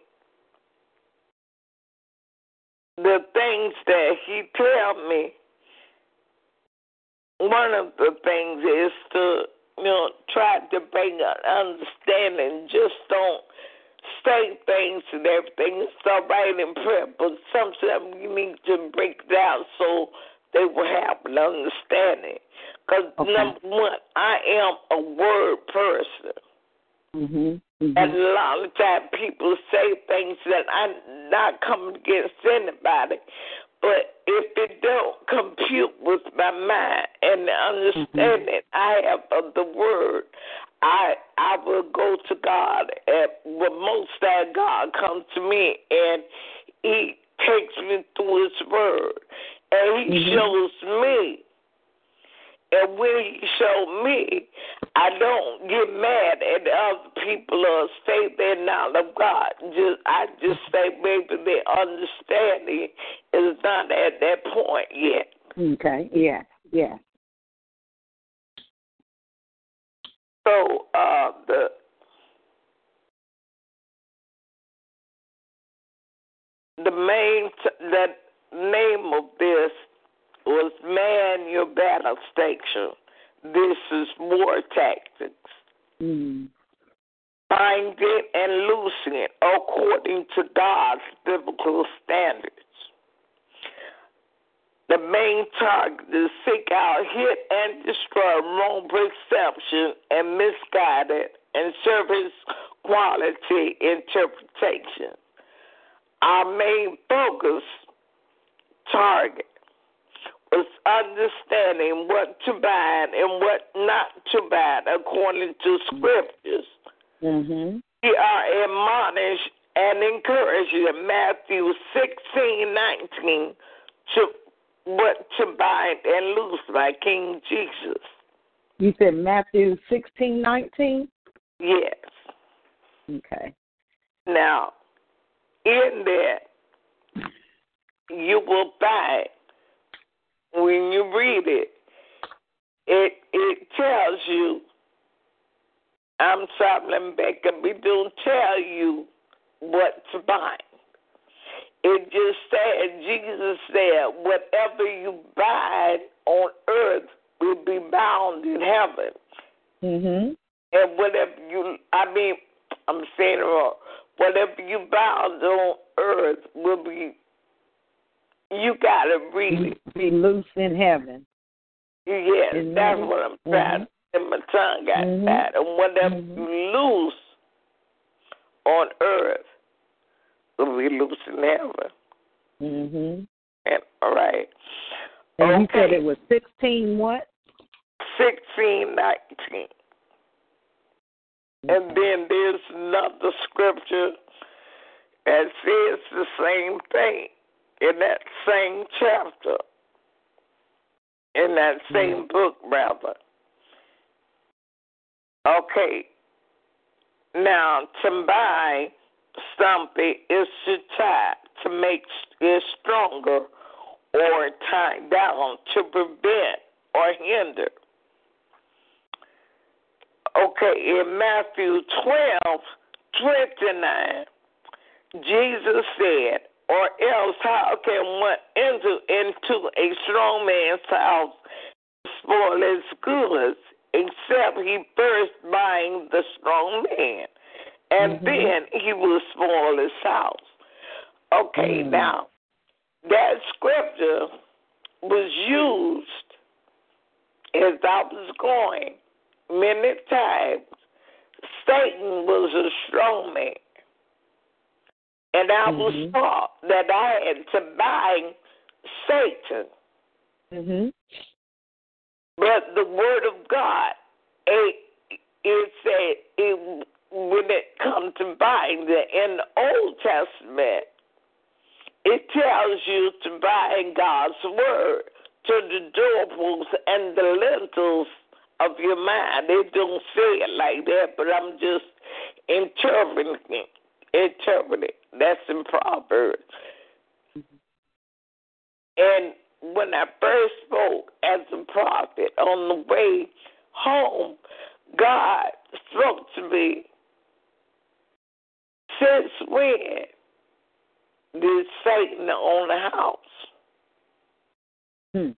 the things that He tell me, one of the things is to, you know, try to bring an understanding. Just don't say things and everything. It's all right in prayer, but sometimes you need to break it down so they will have an understanding. Because, Okay. number one, I am a word person. Mhm. And Mhm. a lot of times people say things that I'm not coming against anybody, but if it don't compute with my mind and the understanding I have of the word, I I will go to God. And well, most that God comes to me and He takes me through His word, and He Mhm. shows me and when he showed me, I don't get mad at other people or say they're not of God. Just I just say maybe their understanding is not at that point yet. Okay. Yeah. Yeah. So uh the the main t- the name of this was man your battle station. This is war tactics. Mm. bind it and loosen it according to God's biblical standards. The main target is seek out, hit, and destroy wrong perception and misguided and service quality interpretation. Our main focus target was understanding what to bind and what not to bind according to scriptures. Mhm. We are admonished and encouraged in Matthew sixteen nineteen to what to bind and loose by King Jesus. You said Matthew sixteen nineteen. Yes. Okay. Now, in there, you will find when you read it, it it tells you. I'm sorry, Becca, we don't tell you what to bind. It just said Jesus said, whatever you bind on earth will be bound in heaven. Mhm. And whatever you, I mean, I'm saying it wrong. Whatever you bound on earth will be, you got to it. Be loose in heaven. Yes, Isn't that's what I'm trying to and my tongue got Mhm. that. And whatever Mhm. you loose on earth will be loose in heaven. Mhm. And, all right. And you said it was sixteen what? 16, 19. And then there's another scripture that says the same thing in that same chapter, in that mm-hmm. same book, rather. Okay. Now, to buy something is to tie, to make it stronger, or tie down, to prevent or hinder. Okay, in Matthew 12, 29, Jesus said, or else how can one enter into a strong man's house and spoil his goods, except he first bind the strong man, and Mhm. then he will spoil his house. Okay, Mm. now, that scripture was used as I was going many times. Satan was a strong man. And I was Mhm. taught that I am to bind Satan. Mhm. But the word of God, it, it said it, when it comes to bind in the Old Testament, it tells you to bind God's word to the doorposts and the lintels of your mind. It don't say it like that, but I'm just interpreting it. Interpreting. That's in Proverbs. And when I first spoke as a prophet on the way home, God spoke to me. Since when did Satan own the house? Hmm.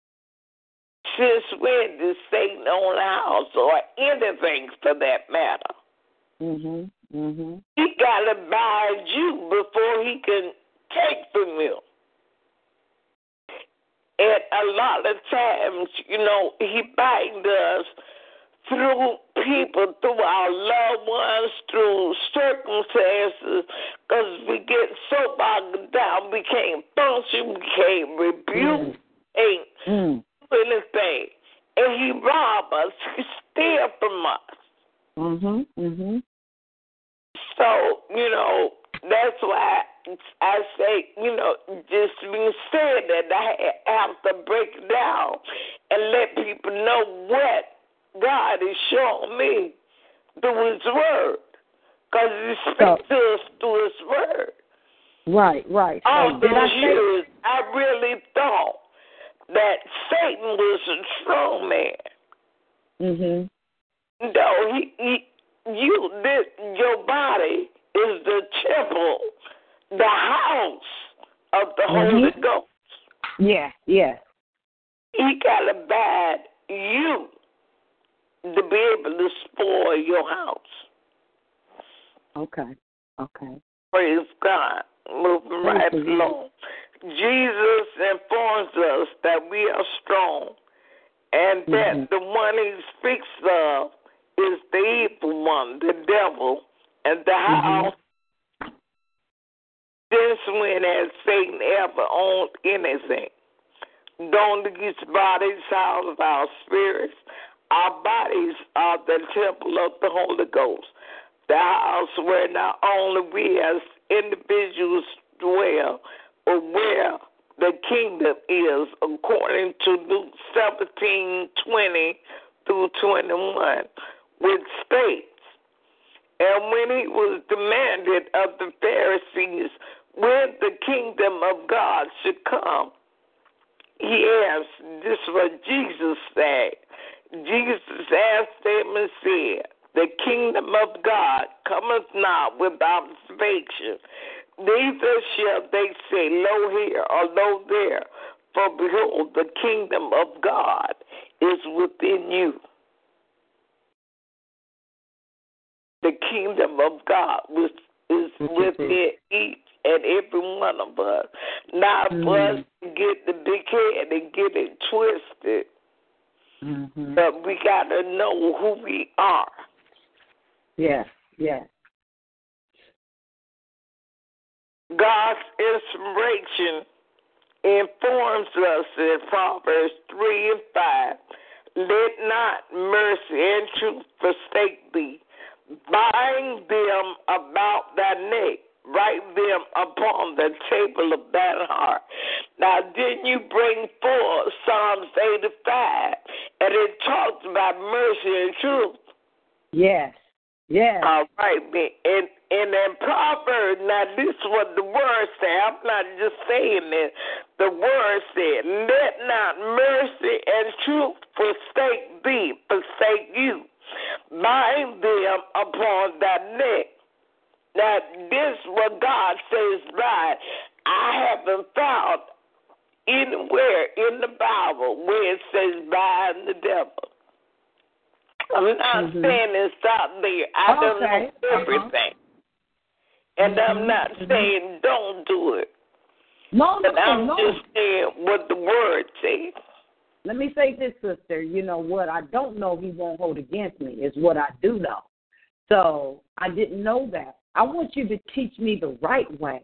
Since when did Satan own the house or anything for that matter? Mhm. Mhm. He got to bind you before he can take from you. And a lot of times, you know, he binds us through people, through our loved ones, through circumstances, because we get so bogged down, we can't function, we can't rebuke, ain't Mm. do anything. And he rob us, he steal from us. Mhm. Mhm. So, you know, that's why I say, you know, just being said that I have to break down and let people know what God is showing me through His Word. Because He speaks to us through His Word. Right. Right. All I those say? years, I really thought that Satan was a strong man. Mhm. No, he, he you this your body is the temple, the house of the Holy Mhm. Ghost. Yeah. Yeah. He gotta bad you to be able to spoil your house. Okay. Okay. Praise God. Moving right along. Jesus informs us that we are strong and that Mhm. the one he speaks of is the evil one, the devil, and the Mhm. house. Since when has Satan ever owned anything? Don't these bodies house our spirits? Our bodies are the temple of the Holy Ghost, the house where not only we as individuals dwell, but where the kingdom is, according to Luke seventeen twenty through 21, which states, And when he was demanded of the Pharisees when the kingdom of God should come, he asked, this is what Jesus said. Jesus asked them and said, The kingdom of God cometh not with observation, neither shall they say, Lo here or lo there. For behold, the kingdom of God is within you. The kingdom of God is, is Which is within each and every one of us. Not for us to get the big head and get it twisted, Mhm. but we got to know who we are. Yes. Yes. God's inspiration informs us in Proverbs 3 and 5. Let not mercy and truth forsake thee. Bind them about thy neck. Write them upon the table of thine heart. Now, didn't you bring forth Psalms 85? And it talks about mercy and truth. Yes. Yes. All right. And and in Proverbs, now this is what the word said. I'm not just saying this. The word said, "Let not mercy and truth forsake thee, forsake you. Bind them upon thy neck." Now this what God says. Right? I haven't found anywhere in the Bible where it says bind the devil. I'm not Mhm. saying it's stop there. I don't Okay. know Uh-huh. everything. And I'm Mhm. not Mhm. saying don't do it. No, no, And I'm no. just saying what the word says. Let me say this, sister. You know what I don't know he won't hold against me is what I do know. So I didn't know that. I want you to teach me the right way.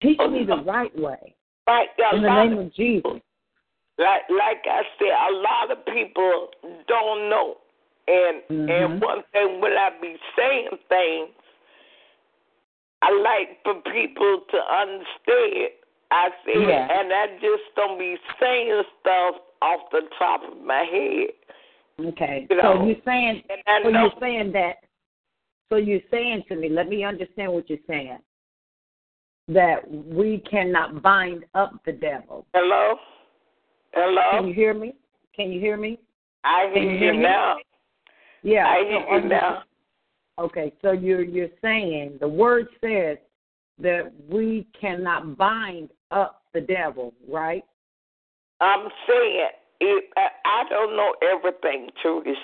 Teach me the right way. A In the name of Jesus. like like I said, a lot of people don't know. And Mhm. and one thing when I be saying things, I like for people to understand. I say, Yeah. and I just don't be saying stuff off the top of my head. Okay. You So you're saying so know you're saying that so you're saying to me, let me understand what you're saying. That we cannot bind up the devil. hello, hello. Can you hear me? Can you hear me? I can hear you hear you me? now. Yeah. I so hear you now. Okay, so you're you're saying the word says that we cannot bind up the devil, right? I'm saying it, I, don't know everything, Teresa,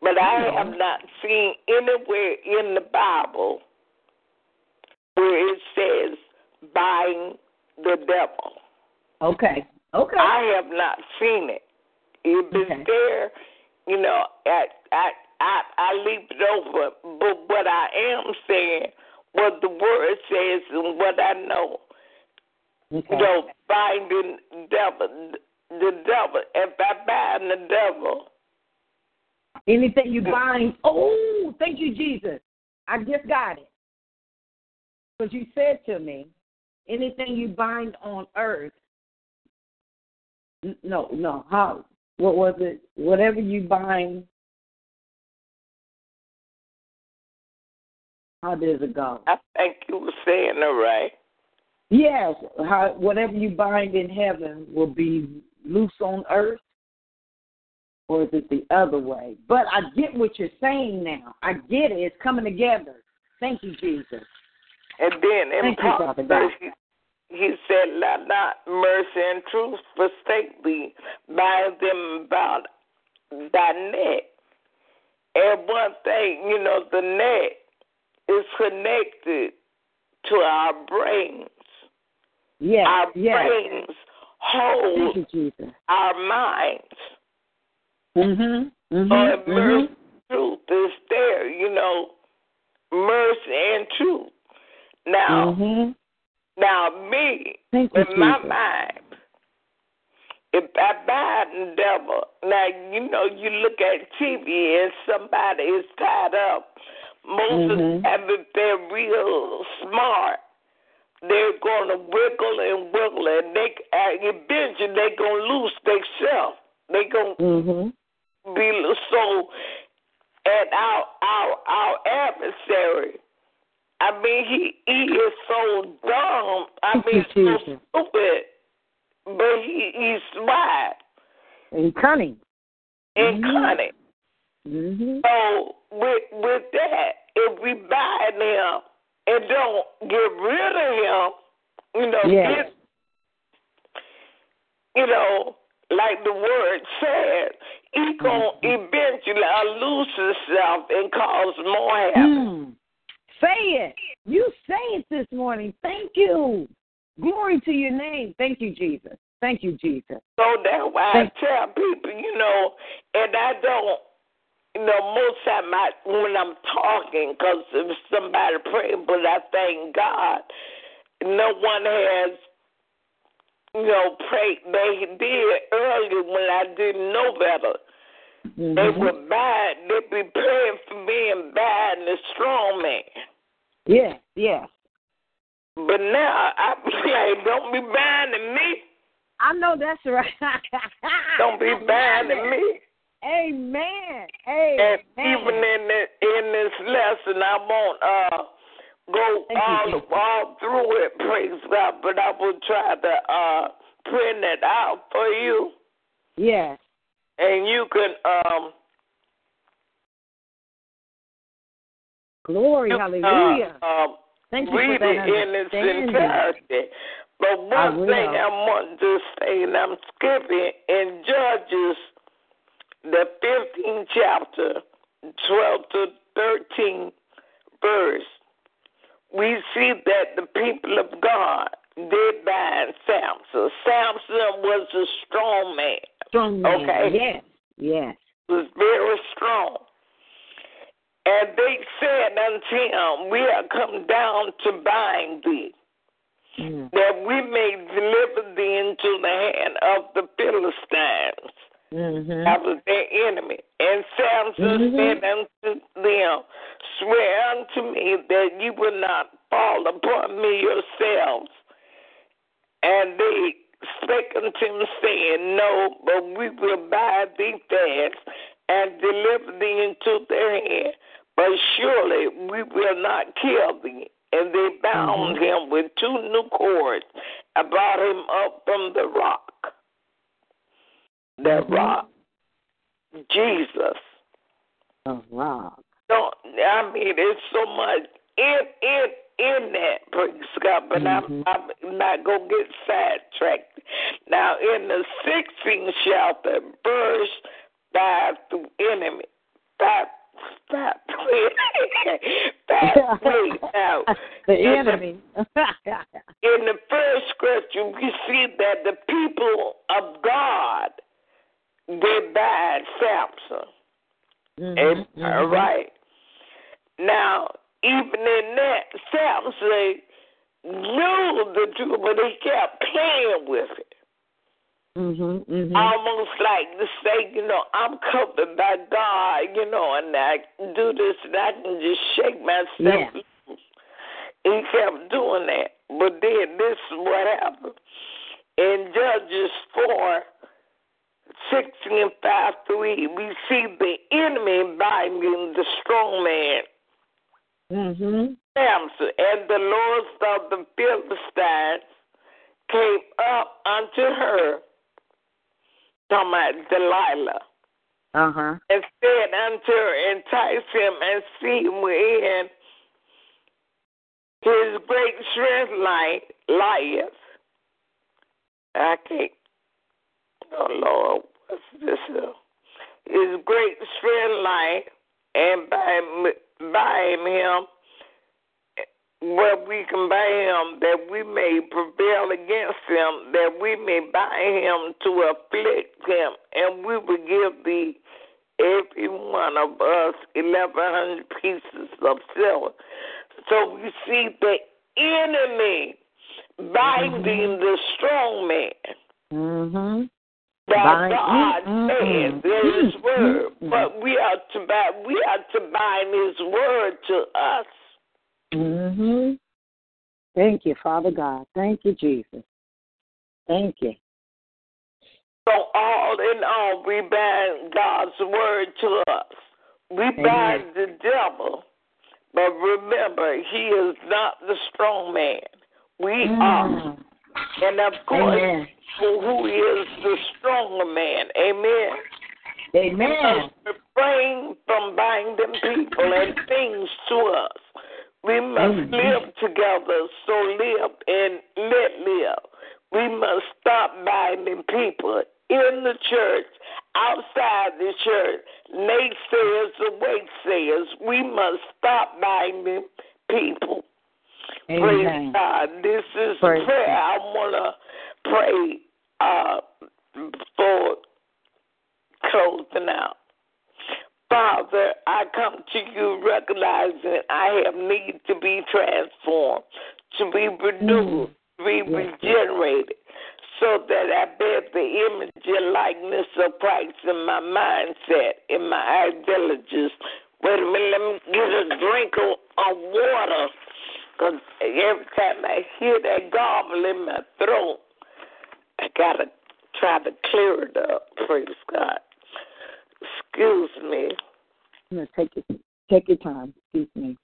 but I have not seen anywhere in the Bible where it says bind the devil. Okay. Okay. I have not seen it. If it's Okay. there, you know, I, I I I leave it over. But what I am saying, what the word says, and what I know, okay. you know, binding devil, the devil. If I bind the devil, Anything you bind. Oh, thank you, Jesus. I just got it. Because you said to me, anything you bind on earth. No, no. How? What was it? Whatever you bind. How does it go? I think you were saying it right. Yes. How? Whatever you bind in heaven will be loose on earth. Or is it the other way? But I get what you're saying now. I get it. It's coming together. Thank you, Jesus. And then in Thank you, Father. He, he said, Let not mercy and truth forsake thee, bind them about thy neck. And one thing, you know, the neck is connected to our brains. Yes. our yes. brains hold you, Jesus. our minds. Mhm. So Mhm. if mercy mhm. truth is there, you know, mercy and truth. Now, Mhm. now me, Thank you, in my Jesus. mind, if I bind the devil, now you know you look at TV and somebody is tied up. Most of the time, if they're real smart, they're going to wiggle and wiggle, and they uh, eventually they're going to lose themselves. They're going to Mhm. be so. And our our our adversary, I mean, he he is so dumb. I (laughs) mean, so stupid, but he he's smart And cunning. and Mhm. cunning. Mhm. So with with that, if we buy him and don't get rid of him, you know, Yes. get, you know, like the word said, he gonna eventually lose himself and cause more havoc. Mm. Say it. You say it this morning. Thank you. Glory to your name. Thank you, Jesus. Thank you, Jesus. So that's why Thank- I tell people, you know, and I don't, know, most time I, when I'm talking, because if somebody praying, but I thank God, no one has, you know, prayed. They did earlier when I didn't know better. They Mhm. were bad. They be praying for me and bad and the strong man. Yes, yes. But now I like, don't be binding me. I know that's right. (laughs) Don't be binding me. Amen. Amen. And even in this, in this lesson, I won't uh, go Thank you, all all through it, praise God, but I will try to uh, print it out for you, Yes. and you can um, Glory. you, Hallelujah. Uh, um, Thank you read for that it in its entirety. But one will. thing I want to say, and I'm skipping in Judges, the 15th chapter, 12 to 13 verse. we see that the people of God did bind Samson. Samson was a strong man. Strong man. Okay. Yes. Yes. was very strong. And they said unto him, We are come down to bind thee, Mm. that we may deliver thee into the hand of the Philistines, Mm-hmm. that was their enemy. And Samson Mhm. said unto them, Swear unto me that you will not fall upon me yourselves. And they spake unto him, saying, No, but we will bind thee fast and deliver thee into their hand. But surely we will not kill thee. And they bound him with two new cords and brought him up from the rock. The Mhm. rock. Jesus. Oh, wow. Don't I mean it's so much in in in that praise God, but Mhm. I'm I'm not gonna get sidetracked. Now in the sixteenth chapter, verse five through enemy. Five five (laughs) five three (laughs) now. the in enemy. (laughs) in the first scripture, we see that the people of God they bind Samson. Mhm, All mhm. right. Now, even in that, Samson knew the truth, but he kept playing with it. Mhm, mhm. Almost like to say, you know, I'm covered by God, you know, and I do this and I can just shake myself Yeah. He kept doing that. But then this is what happened. In Judges 4, 16 and 5 3, we see the enemy binding the strong man, Mm-hmm. Samson, and the lords of the Philistines came up unto her, talking about Delilah, Uh huh. and said unto her, entice him and see him wherein his great strength lieth. I can't. Oh Lord, uh, His great strength light, and by by him, where we can buy him, that we may prevail against him, that we may buy him to afflict him, and we will give thee every one of us eleven hundred pieces of silver. So we see the enemy binding the strong man. Mhm. That God mm, says mm, in mm, word, mm, but we are to bind, we are to bind His word to us. Mhm. Thank you, Father God. Thank you, Jesus. Thank you. So all in all, we bind God's word to us. We bind the devil, but remember, he is not the strong man. We are, Mm. And of course, Amen. who is the stronger man? Amen. Amen. refrain from binding people and things to us. We must Amen. live together, so live and let live. We must stop binding people in the church, outside the church, naysayers or waysayers. We must stop binding people. Praise Amen. God. This is Praise prayer I want to pray uh, for closing out. Father, I come to you recognizing I have need to be transformed, to be renewed, to be regenerated, so that I bear the image and likeness of Christ in my mindset, in my ideologies. Wait a minute, let me get a drink of, of water. Because every time I hear that gobble in my throat, I got to try to clear it up. Praise God. Excuse me. No, take your take your time. Excuse me.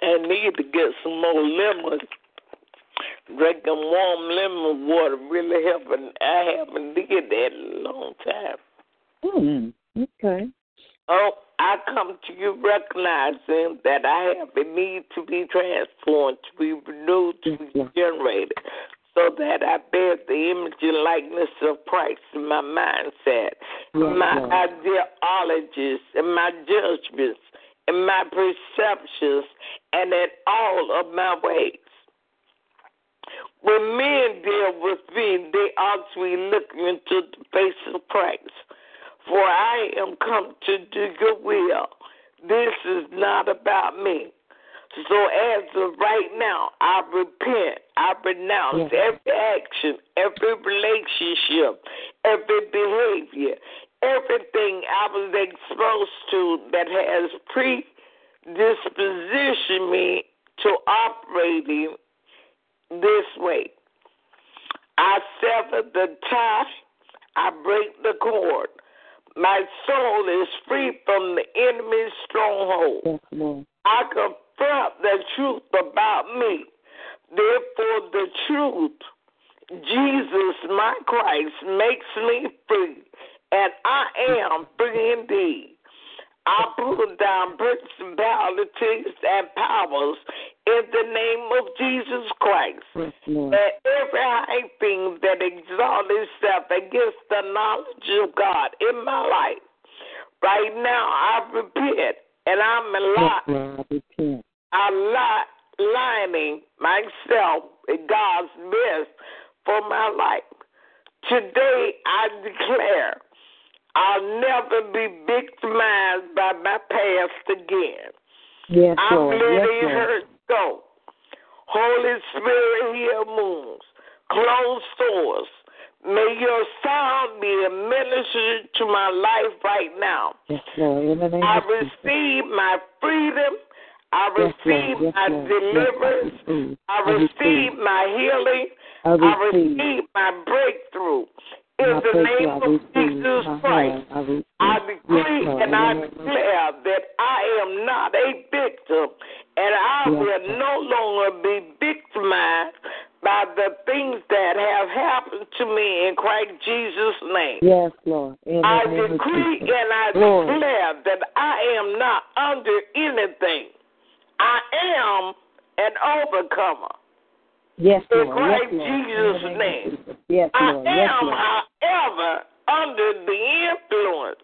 I need to get some more lemon. Drinking warm lemon water really helping. I haven't did that in a long time. Mm. Okay. Oh, I come to you recognizing that I have a need to be transformed, to be renewed, to be Yes. generated, so that I bear the image and likeness of Christ in my mindset, Yes, my Lord. ideologies, and my judgments, and my perceptions and in all of my ways. When men deal with me, they ought to be looking into the face of Christ. For I am come to do your will. This is not about me. So as of right now, I repent. I renounce Yes. every action, every relationship, every behavior, everything I was exposed to that has predispositioned me to operating this way. I sever the tie. I break the cord. My soul is free from the enemy's stronghold. Yes, I confront the truth about me. Therefore, the truth, Jesus, my Christ, makes me free, and I am free indeed. I pull down principalities and powers in the name of Jesus Christ. Yes. And every high thing that exalts itself against the knowledge of God in my life. Right now, I repent, and I'm a Yes, lot. Lord. I repent. I'm lining myself with God's best for my life. Today, I declare I'll never be victimized by my past again. Yes, I'm Lord. Yes, her go. Holy Spirit, heal wounds, close doors. May your sound be a minister to my life right now. Yes, Lord. In the name I receive my freedom. I Yes, receive Yes, my Lord. deliverance. Yes, I receive. I receive. receive my healing. I I receive. receive my breakthrough. In My the breakthrough, name of receive. Jesus Christ. I. I decree and I the name of declare that I am not a victim and I Yes, will no longer be victimized by the things that have happened to me in Christ Jesus' name. Yes, Lord. In I decree and I Glory. declare that I am not under anything. I am an overcomer. Yes, In Lord. Yes, Christ Lord. Jesus' In name. Yes, I Lord. Yes, am, Lord. however, under the influence,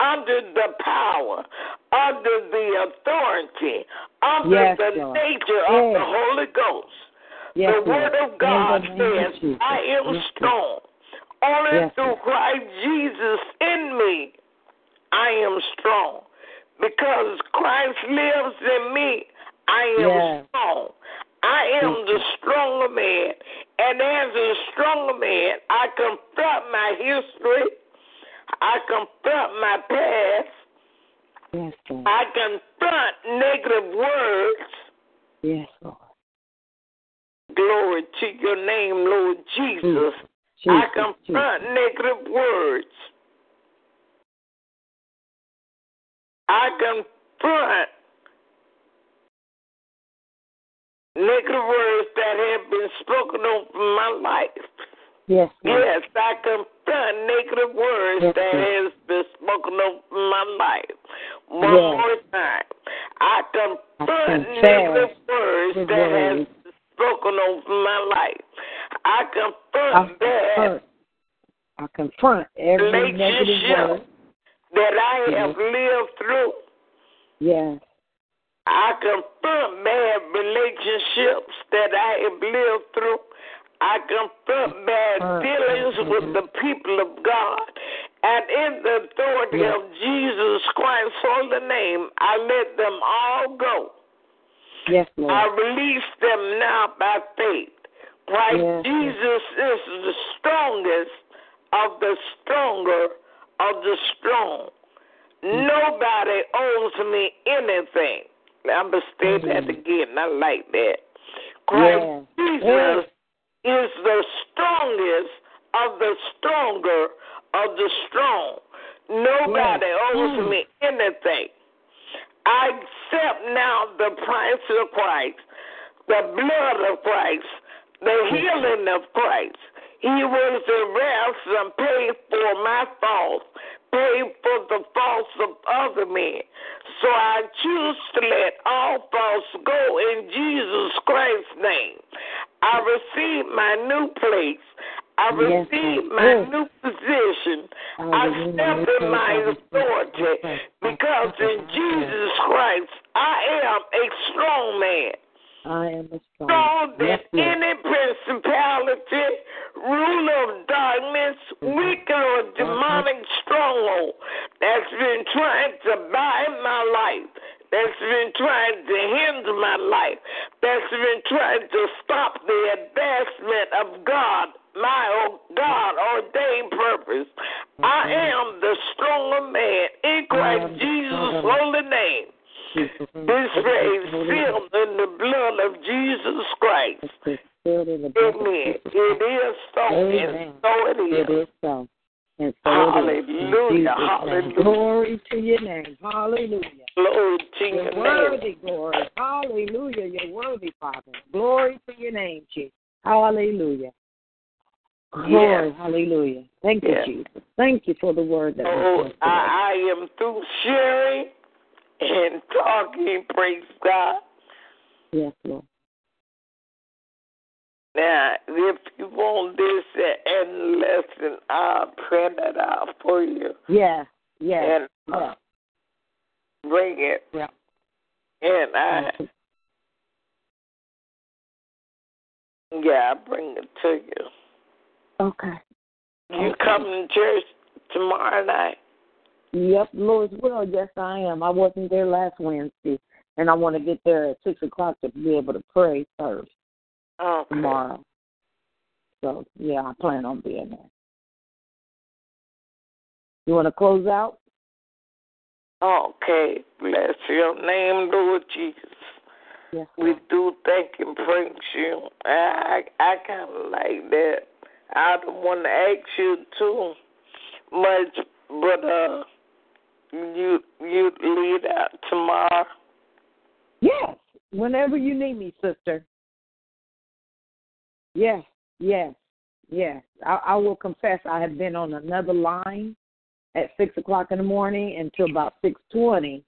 under the power, under the authority, under Yes, the Lord. nature of the Holy Ghost. Yes, the Lord. Word of God says, I am Yes, strong. Only Yes, through Christ Jesus in me, I am strong. Because Christ lives in me, I am Yes. strong. I am Yes, the stronger man. And as a stronger man, I confront my history. I confront my past. Yes, Lord. I confront negative words. Yes, Lord. Glory to your name, Lord Jesus. Jesus. I Jesus. confront negative words. I confront negative words that have been spoken over my life. Yes. Yes, I confront negative words Yes, that has been spoken over my life. One Yes. more time. I confront confess negative words that has been spoken over my life. I I confront bad confront, I confront every negative word. that I Yes. have lived through. Yes. I confront bad relationships that I have lived through. I confront bad Uh, dealings mhm. with the people of God. And in the authority Yes. of Jesus Christ's the name, I let them all go. Yes, I release them now by faith. Christ Yes, Jesus is the strongest of the stronger of the strong. Nobody owes me anything. I'm going to say that Mhm. again. I like that. Christ Yes. Jesus is the strongest of the stronger of the strong. Nobody Yes. owes Mm. me anything. I accept now the price of Christ, the blood of Christ, the healing of Christ. He was the ransom paid for my faults, paid for the faults of other men. So I choose to let all faults go in Jesus Christ's name. I receive my new place. I Yes, my Yes. new position. I step in my authority because in Jesus Christ I am a strong man. I am a So strong. that any principality, ruler of darkness, mm-hmm. wicked or uh-huh. demonic stronghold that's been trying to bind my life, that's been trying to hinder my life, that's been trying to stop the advancement of God, my God ordained purpose. I mm-hmm. am the stronger man in Christ Jesus' holy name. Name. This praise sealed in the blood of Jesus Christ. It's filled in the blood of Amen. It is so, Amen. and so it It is. is so. And so is. Hallelujah. Hallelujah. Glory to your name. Hallelujah. Glory to You're your name. worthy, glory. Hallelujah. You're worthy, Father. Glory to your name, Jesus. Hallelujah. Glory. Yes. Hallelujah. Thank you, Yes. Jesus. Thank you for the word that Oh. I, I am through sharing (laughs) and talking. Praise God. Yes, Lord. Now, if you want this and lesson, I'll print it out for you Yes. Yes. and uh, Yes. bring it. Yeah. And I, yeah, I bring it to you. Okay. You come to church tomorrow night? Yep, Lord's will. Yes, I am. I wasn't there last Wednesday, and I want to get there at six o'clock to be able to pray first Okay. tomorrow. So yeah, I plan on being there. You want to close out? Okay. Bless your name, Lord Jesus. Yes. We do thank and praise you. I I kind of like that. I don't want to ask you too much, but uh, you you lead out tomorrow. Yes. Whenever you need me, sister. Yes. Yes. Yes. I, I will confess I have been on another line at six o'clock in the morning until about six twenty,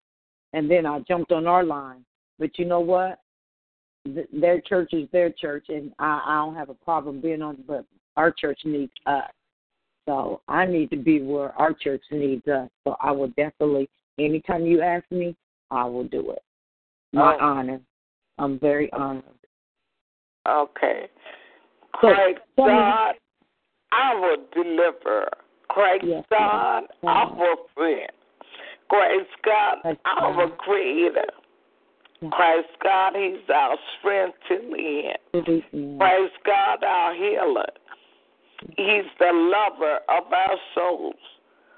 and then I jumped on our line. But you know what? Th- Their church is their church, and I, I don't have a problem being on. But our church needs us, so I need to be where our church needs us. So I will definitely, anytime you ask me, I will do it. My Oh. honor. I'm very honored. Okay. So, Christ tell me- God, our deliverer. Christ Yes, God, Lord. our friend. Christ God, Christ our creator. Yes. Christ God, He's our strength to live. Yes. Praise God, our healer. He's the lover of our souls.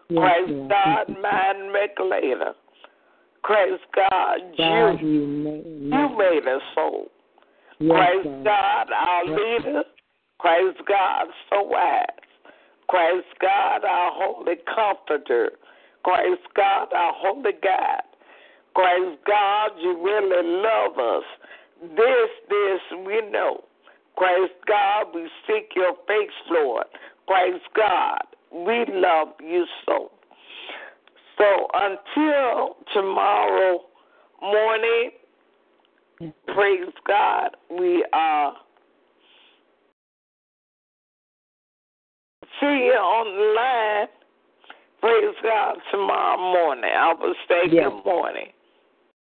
Yes, Lord. God, mind regulator. Praise God, God, you, you made you made us whole. Yes, Praise God. God, our Yes. leader. Praise God, so wise. Praise God, our holy comforter. Praise God, our holy God. Praise God, you really love us. This, this we know. Praise God, we seek your face, Lord. Praise God, we love you so. So until tomorrow morning, Yes. praise God, we are see you on the line. Praise God tomorrow morning. I will say Yes. good morning.